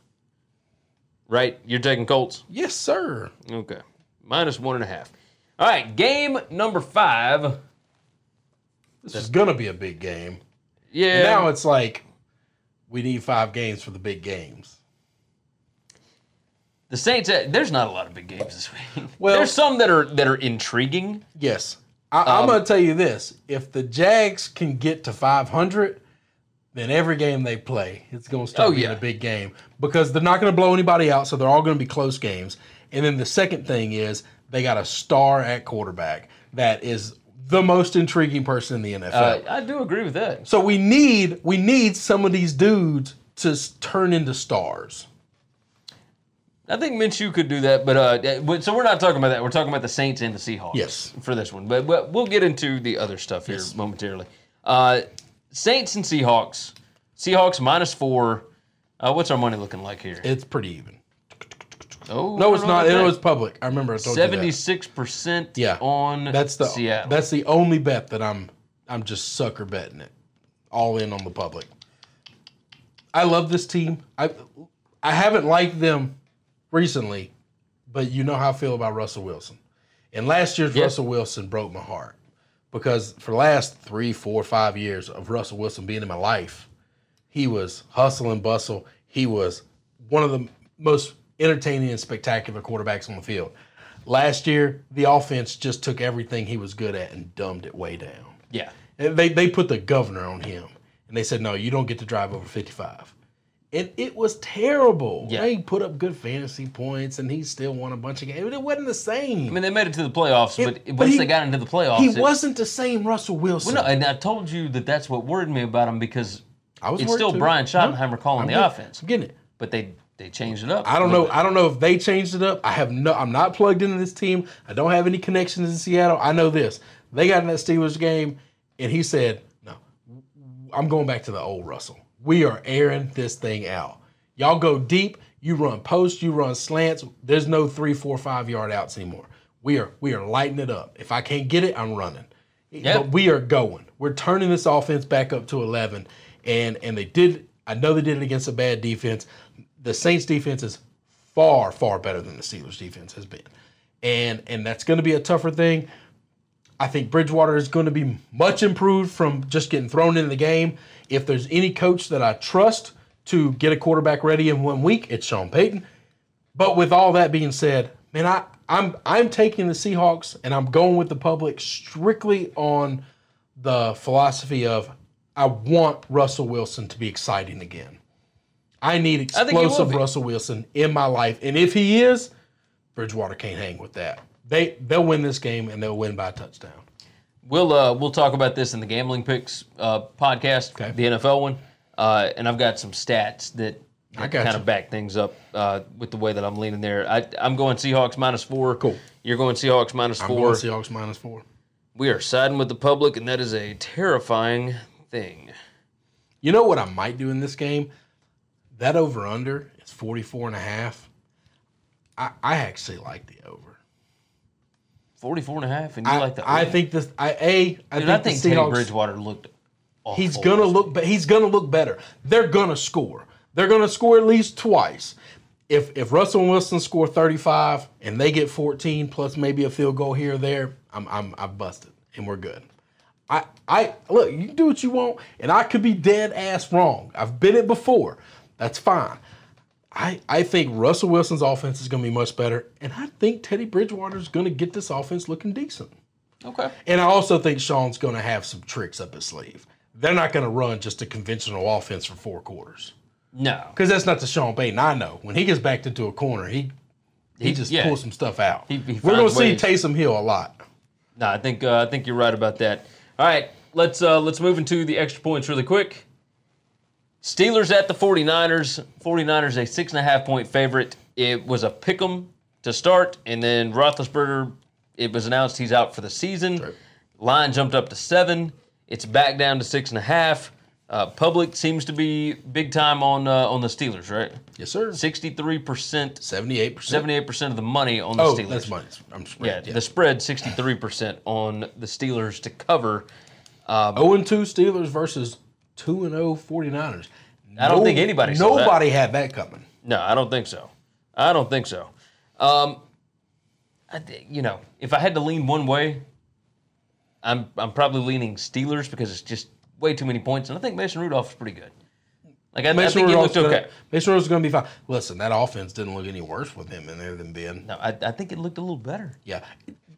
Right? You're taking Colts? Yes, sir. Okay. Minus one and a half. All right, game number five. This is gonna be a big game. Yeah. Now it's like we need five games for the big games. The Saints. uh, There's not a lot of big games this week. [LAUGHS] Well- there's some that are that are intriguing. Yes, I, Um, I'm gonna tell you this: if the Jags can get to 500, then every game they play, it's gonna start Oh, being yeah. a big game because they're not gonna blow anybody out, so they're all gonna be close games. And then the second thing is they got a star at quarterback that is the most intriguing person in the NFL. Uh, I do agree with that. so we need we need some of these dudes to turn into stars. I think Minshew could do that, but uh, so we're not talking about that. We're talking about the Saints and the Seahawks. Yes. For this one, but, but we'll get into the other stuff here momentarily. Uh, Saints and Seahawks. Seahawks minus four. Uh, what's our money looking like here? It's pretty even. oh, No, it's not. It was public. I remember. Seventy-six percent. Yeah, on that's the Seattle. that's the only bet that I'm I'm just sucker betting it, all in on the public. I love this team. I I haven't liked them recently, but you know how I feel about Russell Wilson. And last year's Yep. Russell Wilson broke my heart because for the last three, four, five years of Russell Wilson being in my life, he was hustle and bustle. He was one of the most entertaining and spectacular quarterbacks on the field. Last year, the offense just took everything he was good at and dumbed it way down. yeah. And They they put the governor on him, and they said, "No, you don't get to drive over 55." And it was terrible. Yeah. They put up good fantasy points, and he still won a bunch of games. But it wasn't the same. I mean, they made it to the playoffs, It- but, but once he- they got into the playoffs, he it- wasn't the same Russell Wilson. Well, no, and I told you that that's what worried me about him because I was it's still too. Brian No, Schottenheimer calling I'm the getting- offense, I'm getting it. but they they changed it up. I don't know. bit. I don't know if they changed it up. I have no. I'm not plugged into this team. I don't have any connections in Seattle. I know this. They got in that Steelers game, and he said, "No, I'm going back to the old Russell. We are airing this thing out. Y'all go deep. You run post. You run slants. There's no three, four, five yard outs anymore. We are we are lighting it up. If I can't get it, I'm running. Yeah. But we are going. We're turning this offense back up to 11, and and they did. I know they did it against a bad defense. The Saints defense is far far better than the Steelers defense has been, and and that's going to be a tougher thing. I think Bridgewater is going to be much improved from just getting thrown into the game. If there's any coach that I trust to get a quarterback ready in one week, it's Sean Payton. But with all that being said, man, I, I'm I'm taking the Seahawks and I'm going with the public strictly on the philosophy of I want Russell Wilson to be exciting again. I need I think he will explosive be. Russell Wilson in my life, and if he is, Bridgewater can't hang with that. They they'll win this game and they'll win by a touchdown. We'll uh, we'll talk about this in the gambling picks uh, podcast, Okay. the NFL one, uh, and I've got some stats that, I that kind of back things up uh, with the way that I'm leaning there. I, I'm going Seahawks minus four. Cool. You're going Seahawks minus I'm four. going Seahawks minus four. We are siding with the public, and that is a terrifying thing. You know what I might do in this game? That over under is 44 and a half. I, I actually like the over. 44 and a half, and you I, like that? I think this. I a. I Dude, think, I think Teddy. Bridgewater looked. Awful. He's gonna look. be- He's gonna look better. They're gonna score. They're gonna score at least twice. If if Russell Wilson score 35 and they get 14 plus maybe a field goal here or there, I'm I'm I've busted and we're good. I I look. You can do what you want, and I could be dead ass wrong. I've been it before. That's fine. I, I think Russell Wilson's offense is going to be much better, and I think Teddy Bridgewater is going to get this offense looking decent. Okay. And I also think Sean's going to have some tricks up his sleeve. They're not going to run just a conventional offense for four quarters No. because that's not the Sean Payton I know. When he gets backed into a corner, he he, He- just yeah. pulls some stuff out. He- he We're going to see. Taysom Hill a lot. No, I think uh, I think you're right about that. All right, let's uh, let's move into the extra points really quick. Steelers at the 49ers. 49ers a six and a half point favorite. It was a pick 'em to start, and then Roethlisberger. It was announced he's out for the season. Line jumped up to seven. It's back down to six and a half. Uh, public seems to be big time on uh, on the Steelers, right? Yes, sir. Sixty-three percent, Seventy-eight percent. seventy-eight percent of the money on the Oh, Steelers. that's money. I'm Yeah, spread. the spread 63% on the Steelers to cover. zero and two Steelers versus two and 0 49ers. I don't think anybody saw that. Nobody had that coming. No, I don't think so. I don't think so. Um, I, you know, if I had to lean one way, I'm I'm probably leaning Steelers because it's just way too many points, and I think Mason Rudolph is pretty good. Like I, I think he Rudolph's looked gonna, okay. Mason Rudolph's going to be fine. Listen, that offense didn't look any worse with him in there than Ben. No, I, I think it looked a little better. Yeah.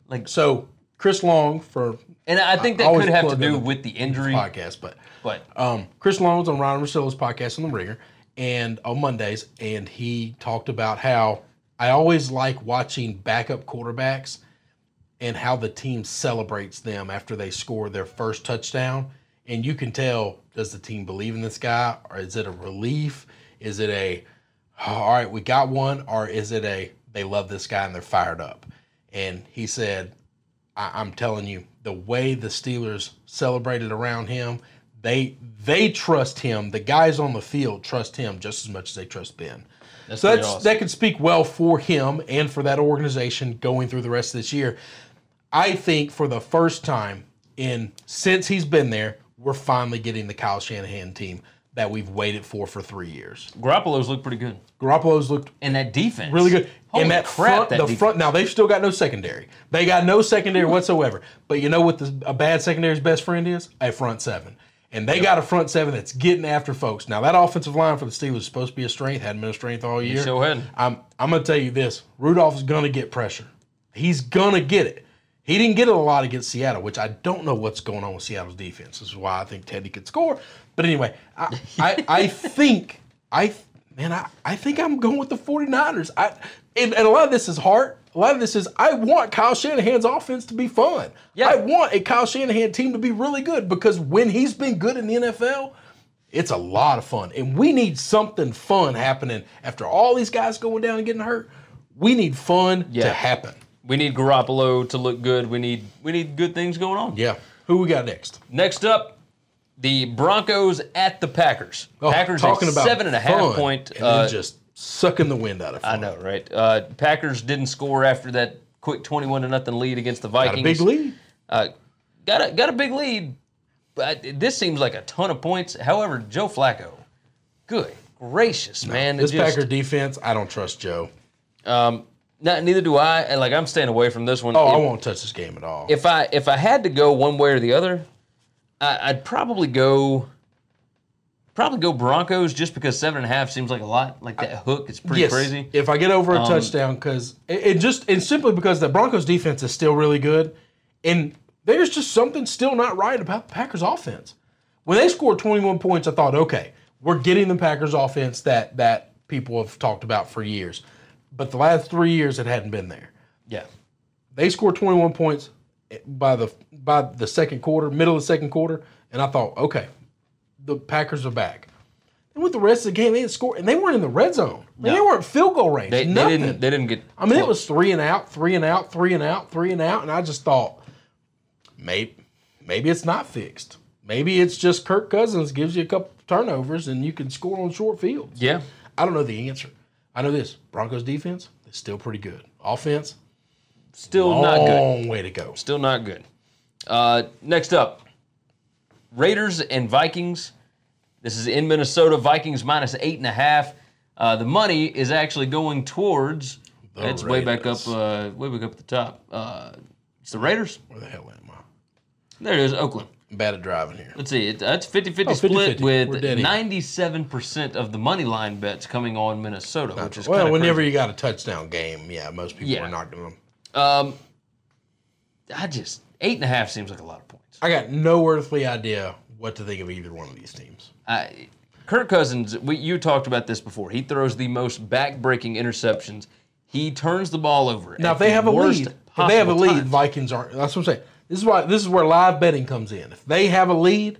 Like, So Chris Long for and I think that always could have to do with the injury. podcast, but But um, Chris was on Ryan Russillo's podcast on the Ringer and on Mondays, and he talked about how I always like watching backup quarterbacks and how the team celebrates them after they score their first touchdown. And you can tell does the team believe in this guy, or is it a relief? Is it a "Oh, all right, we got one, or is it a they love this guy and they're fired up? And he said, I, I'm telling you, the way the Steelers celebrated around him, they they trust him. The guys on the field trust him just as much as they trust Ben. That's so that's awesome. that could speak well for him and for that organization going through the rest of this year. I think for the first time in since he's been there, we're finally getting the Kyle Shanahan team that we've waited for for three years. Garoppolo's looked pretty good, Garoppolo's looked and that defense really good. Holy and that crap! front, that the defense. front. Now they've still got no secondary. They got no secondary whatsoever. But you know what? The, a bad secondary's best friend is a front seven. And they got a front seven that's getting after folks. Now that offensive line for the Steelers is supposed to be a strength. Hadn't been a strength all year. sure hadn't. I'm I'm gonna tell you this: Rudolph's gonna get pressure. He's gonna get it. He didn't get it a lot against Seattle, which I don't know what's going on with Seattle's defense. This is why I think Teddy could score. But anyway, I I, I [LAUGHS] think I man, I, I think I'm going with the 49ers. I and, and a lot of this is heart. A lot of this is I want Kyle Shanahan's offense to be fun. Yeah. I want a Kyle Shanahan team to be really good because when he's been good in the NFL, it's a lot of fun. And we need something fun happening after all these guys going down and getting hurt. We need fun Yeah. to happen. We need Garoppolo to look good. We need we need good things going on. Yeah. Who we got next? Next up, the Broncos at the Packers. Oh, Packers a seven and a half point. and uh, just sucking the wind out of fun. I know, right? Uh, Packers didn't score after that quick twenty-one to nothing lead against the Got Vikings. a big lead. Uh, got a got a big lead, but this seems like a ton of points. However, Joe Flacco, good gracious, man, This just- Packer defense, I don't trust Joe. Not, neither do I. And like I'm staying away from this one. Oh, I won't touch this game at all. if I if I had to go one way or the other, I, I'd probably go probably go Broncos just because seven and a half seems like a lot. Like that hook it's pretty yes, crazy. Um, if I get over a touchdown, because it, it just and simply because the Broncos defense is still really good, and there's just something still not right about the Packers offense. When they scored 21 points, I thought, okay, we're getting the Packers offense that that people have talked about for years. But the last three years, it hadn't been there. Yeah, They scored 21 points by the by the second quarter, middle of the second quarter, and I thought, okay, the Packers are back. And with the rest of the game, they didn't score, and they weren't in the red zone. I mean, No. They weren't field goal range. they, they didn't they didn't get. I mean, it was three and out, three and out, three and out, three and out, and I just thought, maybe, maybe it's not fixed. Maybe it's just Kirk Cousins gives you a couple turnovers and you can score on short fields. yeah. I don't know the answer. I know this: Broncos defense is still pretty good. Offense, Still not good. long way to go. Still not good. Uh, next up, Raiders and Vikings. This is in Minnesota. Vikings minus eight and a half. Uh, the money is actually going towards. The it's way back up. Uh, way back up at the top. Uh, it's the Raiders. Where the hell am I? There it is. Oakland. I'm bad at driving here. Let's see. It, that's 50-50 Oh, split 50-50. With 97% of the money line bets coming on Minnesota, which is Well, whenever crazy. you got a touchdown game, yeah, most people Yeah. are not doing them. Um, I just eight and a half seems like a lot of points. I got no earthly idea what to think of either one of these teams. I, Kirk Cousins, we, you talked about this before. He throws the most back-breaking interceptions. He turns the ball over. Now, if they the have a lead, if they have a possible lead. Vikings aren't. That's what I'm saying. This is why. This is where live betting comes in. If they have a lead,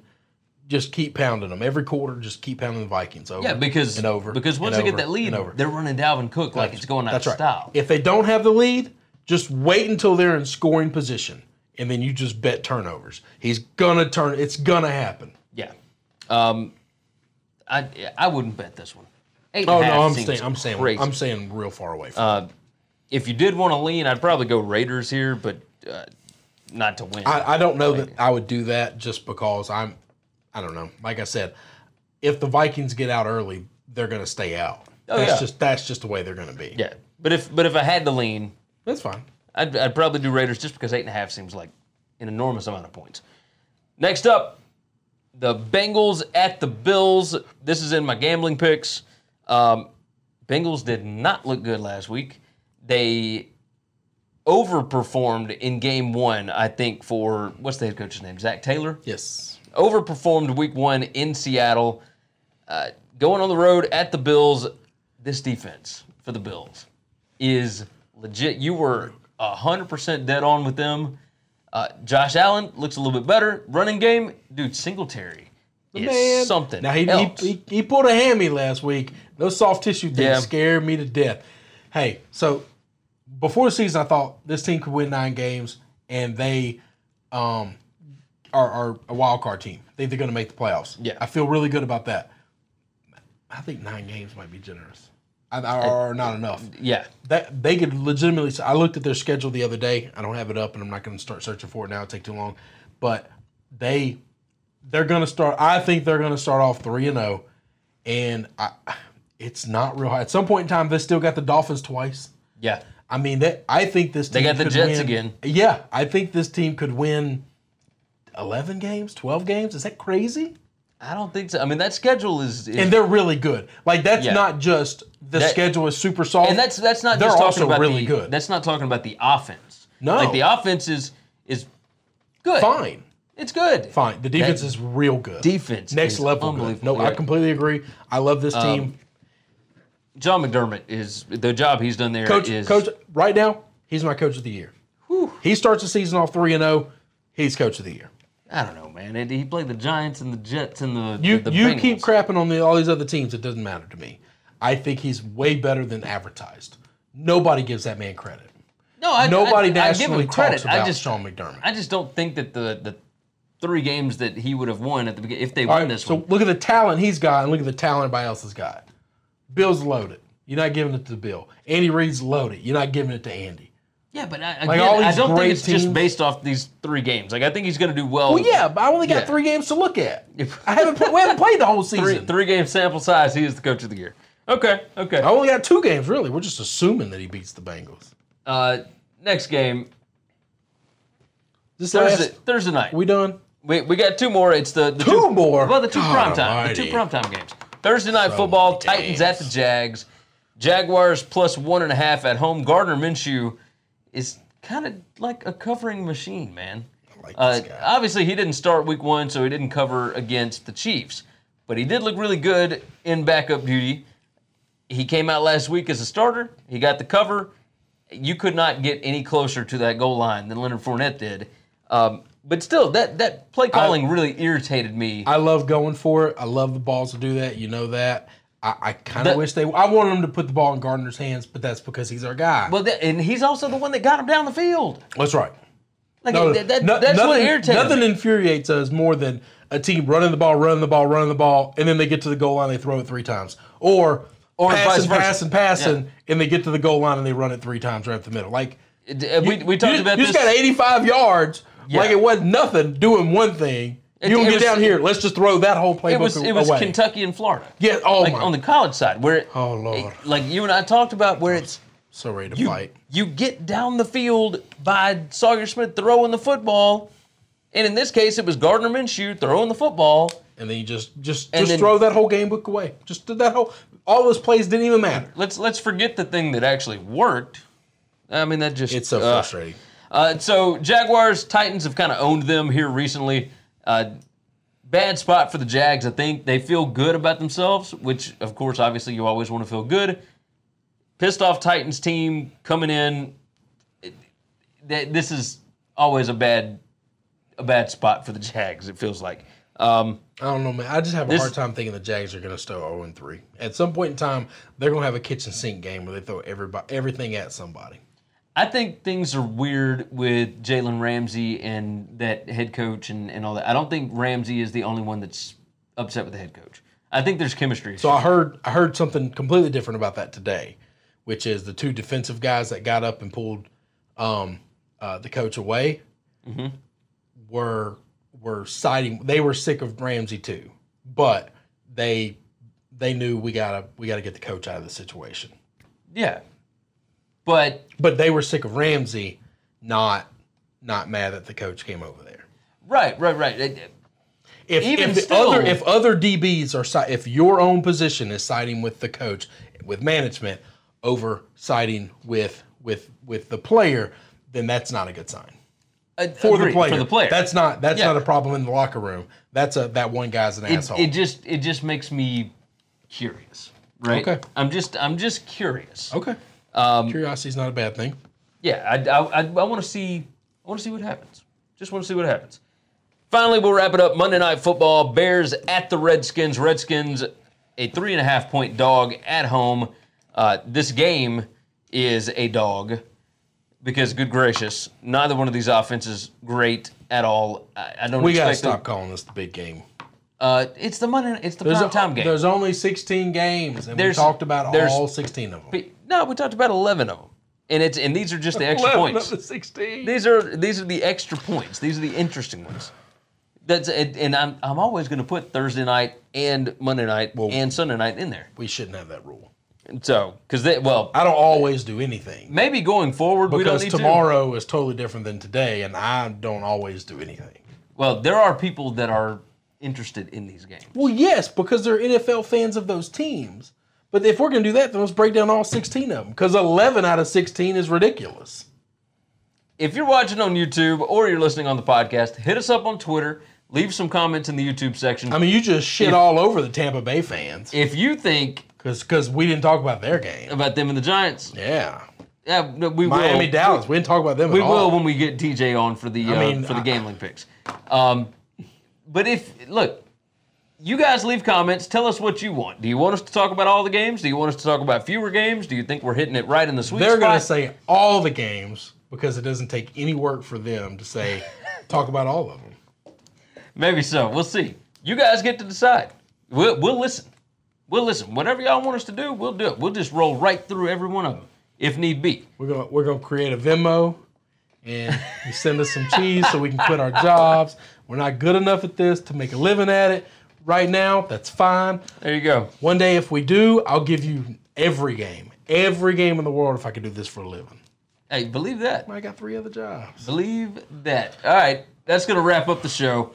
just keep pounding them every quarter. Just keep pounding the Vikings over. yeah, because and over because once they get that lead, over. they're running Dalvin Cook like it's going out That's of right. style. If they don't have the lead, just wait until they're in scoring position, and then you just bet turnovers. He's gonna turn. It's gonna happen. yeah, um, I I wouldn't bet this one. Eight Oh no, I'm saying. I'm saying. crazy. I'm saying real far away. From Uh, if you did want to lean, I'd probably go Raiders here, but uh, not to win. I, I don't know that I would do that just because I'm. I don't know. Like I said, if the Vikings get out early, they're to stay out. Oh, that's yeah. just that's just the way they're to be. yeah, but if but if I had to lean, that's fine. I'd, I'd probably do Raiders just because eight and a half seems like an enormous amount of points. Next up, the Bengals at the Bills. This is in my gambling picks. Um, Bengals did not look good last week. They overperformed in game one, I think, for what's the head coach's name? Zac Taylor? Yes. overperformed week one in Seattle. Uh, going on the road at the Bills, this defense for the Bills is legit. You were 100% dead on with them. Uh, Josh Allen looks a little bit better. Running game, dude, Singletary is Man, something Now he, he, else. he he pulled a hammy last week. Those soft tissue things Yeah. scared me to death. Hey, so before the season, I thought this team could win nine games, and they um are, are a wild card team. I think they're going to make the playoffs. Yeah. I feel really good about that. I think nine games might be generous. I, uh, or not enough. yeah, That they could legitimately. I looked at their schedule the other day. I don't have it up, and I'm not going to start searching for it now. It'll take too long. But they they're going to start. I think they're going to start off three and zero, and I, it's not real high. At some point in time, they still got the Dolphins twice. yeah. I mean, that I think this team got the could Jets win- again. Yeah, I think this team could win eleven games, twelve games. Is that crazy? I don't think so. I mean, that schedule is, is And they're really good. Like that's Yeah. not just the That- schedule is super soft. and that's that's not They're just talking also about really the, good. That's not talking about the offense. No. like the offense is is good. fine. It's good. Fine. The defense That is real good. defense next level. Good. unbelievable. No, I completely agree. I love this um, team. Sean McDermott is the job he's done there. coach, is- coach, right now, he's my coach of the year. He starts the season off three and zero. He's coach of the year. I don't know, man. And he played the Giants and the Jets and the You the, the you keep crapping on the, all these other teams. It doesn't matter to me. I think he's way better than advertised. Nobody gives that man credit. No, I, Nobody I, I give nationally him credit. talks about I just Sean McDermott. I just don't think that the the three games that he would have won at the beginning, if they All won right, this so one, look at the talent he's got, and look at the talent everybody else has got. Bill's loaded. You're not giving it to Bill. Andy Reid's loaded. You're not giving it to Andy. yeah, but I, again, all I don't think it's just based off these three games. Like I think he's going to do well. Well, yeah, but I only got Yeah. three games to look at. I haven't. We haven't played the whole [LAUGHS] three season. three game sample size. He is the coach of the year. Okay, okay. I only got two games. Really, we're just assuming that he beats the Bengals. Uh, next game This Thursday last, Thursday night. we done? We, we got two more. It's the, the Two more? Well, the two God primetime, the two almighty. primetime games. Thursday night football. many Titans at the Jags. Jaguars plus one and a half at home. Gardner Minshew is kind of like a covering machine, man. like Uh, this guy. obviously, he didn't start week one, so he didn't cover against the Chiefs. But he did look really good in backup duty. He came out last week as a starter. He got the cover. You could not get any closer to that goal line than Leonard Fournette did. Um, but still, that that play calling really irritated me. I love going for it. I love the balls to do that. You know that. I, I kind of wish they. I wanted them to put the ball in Gardner's hands, but that's because he's our guy. well, that, and he's also the one that got him down the field. that's right. Like No, that, that- no- that's what nothing, irritated nothing me. infuriates us more than a team running the ball, running the ball, running the ball, and then they get to the goal line, they throw it three times, or Or passing, passing, passing, Yeah. and they get to the goal line and they run it three times right up the middle. Like we, we talked you, about you this. just got 85 yards, Yeah. like it wasn't nothing doing one thing. It- you don't get was- down here. Let's just throw that whole playbook it was it was away. Kentucky and Florida. Yeah. Oh like my. on the college side, where it, Oh, Lord. like you and I talked about, where it's so ready to you, fight. you get down the field by Sawyer Smith throwing the football, and in this case, it was Gardner Minshew throwing the football. And then you just just And just then- throw that whole game book away. Just did that whole. All those plays didn't even matter. Let's let's forget the thing that actually worked. I mean, that just It's so uh, frustrating. Uh, so Jaguars, Titans have kind of owned them here recently. Uh, bad spot for the Jags. I think they feel good about themselves, which of course, obviously, you always want to feel good. Pissed off Titans team coming in. This is always a bad, a bad spot for the Jags. It feels like. Um, I don't know, man. I just have a This- hard time thinking the Jags are going to start 0 and 3. At some point in time, they're going to have a kitchen sink game where they throw everybody everything at somebody. I think things are weird with Jalen Ramsey and that head coach and, and all that. I don't think Ramsey is the only one that's upset with the head coach. I think there's chemistry. So I heard I heard something completely different about that today, which is the two defensive guys that got up and pulled um, uh, the coach away Mm-hmm. were were siding. They were sick of Ramsey too, but they they knew we gotta we gotta get the coach out of the situation. yeah, but But they were sick of Ramsey, not not mad that the coach came over there. right, right, right. It- If, Even if still- other if other DBs are if your own position is siding with the coach with management over siding with with with the player, then that's not a good sign uh, for agreed, the player. For the player, that's not that's Yeah. not a problem in the locker room. That's a that one guy's an it, asshole. it just it just makes me curious, right? Okay. I'm just I'm just curious. okay, Um, curiosity's not a bad thing. Yeah, I, I, I, I want to see I want to see what happens. Just want to see what happens. Finally, we'll wrap it up. Monday Night Football: Bears at the Redskins. Redskins a three and a half point dog at home. Uh, this game is a dog because, good gracious, neither one of these offenses great at all. I, I don't We gotta expect them- stop calling this the big game. Uh, it's the Monday. It's the There's prime a- time game. There's only 16 games, and There's- we talked about all 16 of them. No, we talked about eleven of them, and it's and these are just the [LAUGHS] extra 11 points. of the 16. These are these are the extra points. These are the interesting ones. That's and and I'm I'm always going to put Thursday night and Monday night and Sunday night in there. We shouldn't have that rule. So because they well I don't always do anything. maybe going forward we don't because need tomorrow is totally different than today, and I don't always do anything. to. Well, there are people that are interested in these games. Well, yes, because they're NFL fans of those teams. But if we're going to do that, then let's break down all 16 of them, because 11 out of 16 is ridiculous. if you're watching on YouTube or you're listening on the podcast, hit us up on Twitter. Leave some comments in the YouTube section. I mean, you just shit all over the Tampa Bay fans if you think because we didn't talk about their game. about them and the Giants, Yeah, yeah, we Miami will. Dallas. We didn't talk about them. We will all. when we get TJ on for the uh, mean, for the I- gambling picks. Um, but if look, you guys leave comments. Tell us what you want. Do you want us to talk about all the games? Do you want us to talk about fewer games? Do you think we're hitting it right in the sweet They're spot? going to say all the games because it doesn't take any work for them to say [LAUGHS] talk about all of them. Maybe so. We'll see. You guys get to decide. We'll, we'll listen. We'll listen. Whatever y'all want us to do, we'll do it. We'll just roll right through every one of them if need be. We're gonna we're gonna create a Venmo, and [LAUGHS] you send us some cheese so we can quit our jobs. We're not good enough at this to make a living at it right now. That's fine. There you go. One day, if we do, I'll give you every game, every game in the world if I could do this for a living. Hey, believe that. I got three other jobs. Believe that. All right, that's to wrap up the show.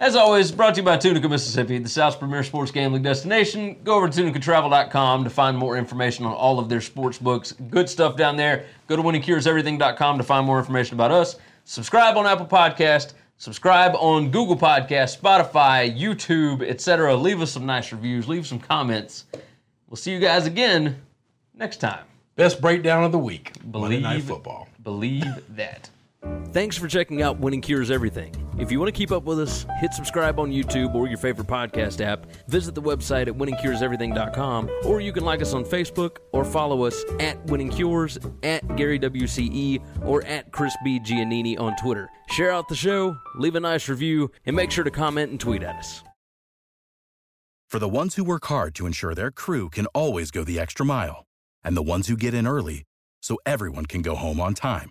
As always, brought to you by Tunica, Mississippi, the South's premier sports gambling destination. Go over to tunicatravel.com to find more information on all of their sports books. Good stuff down there. Go to winningcureseverything.com to find more information about us. Subscribe on Apple Podcast. Subscribe on Google Podcast, Spotify, YouTube, etc. Leave us some nice reviews. Leave some comments. We'll see you guys again next time. Best breakdown of the week. Monday Night Football. Believe that. Thanks for checking out Winning Cures Everything. If you want to keep up with us, hit subscribe on YouTube or your favorite podcast app. Visit the website at winningcureseverything.com, or you can like us on Facebook or follow us at Winning Cures, at Gary WCE, or at Chris B. Giannini on Twitter. Share out the show, leave a nice review, and make sure to comment and tweet at us. For the ones who work hard to ensure their crew can always go the extra mile, and the ones who get in early so everyone can go home on time,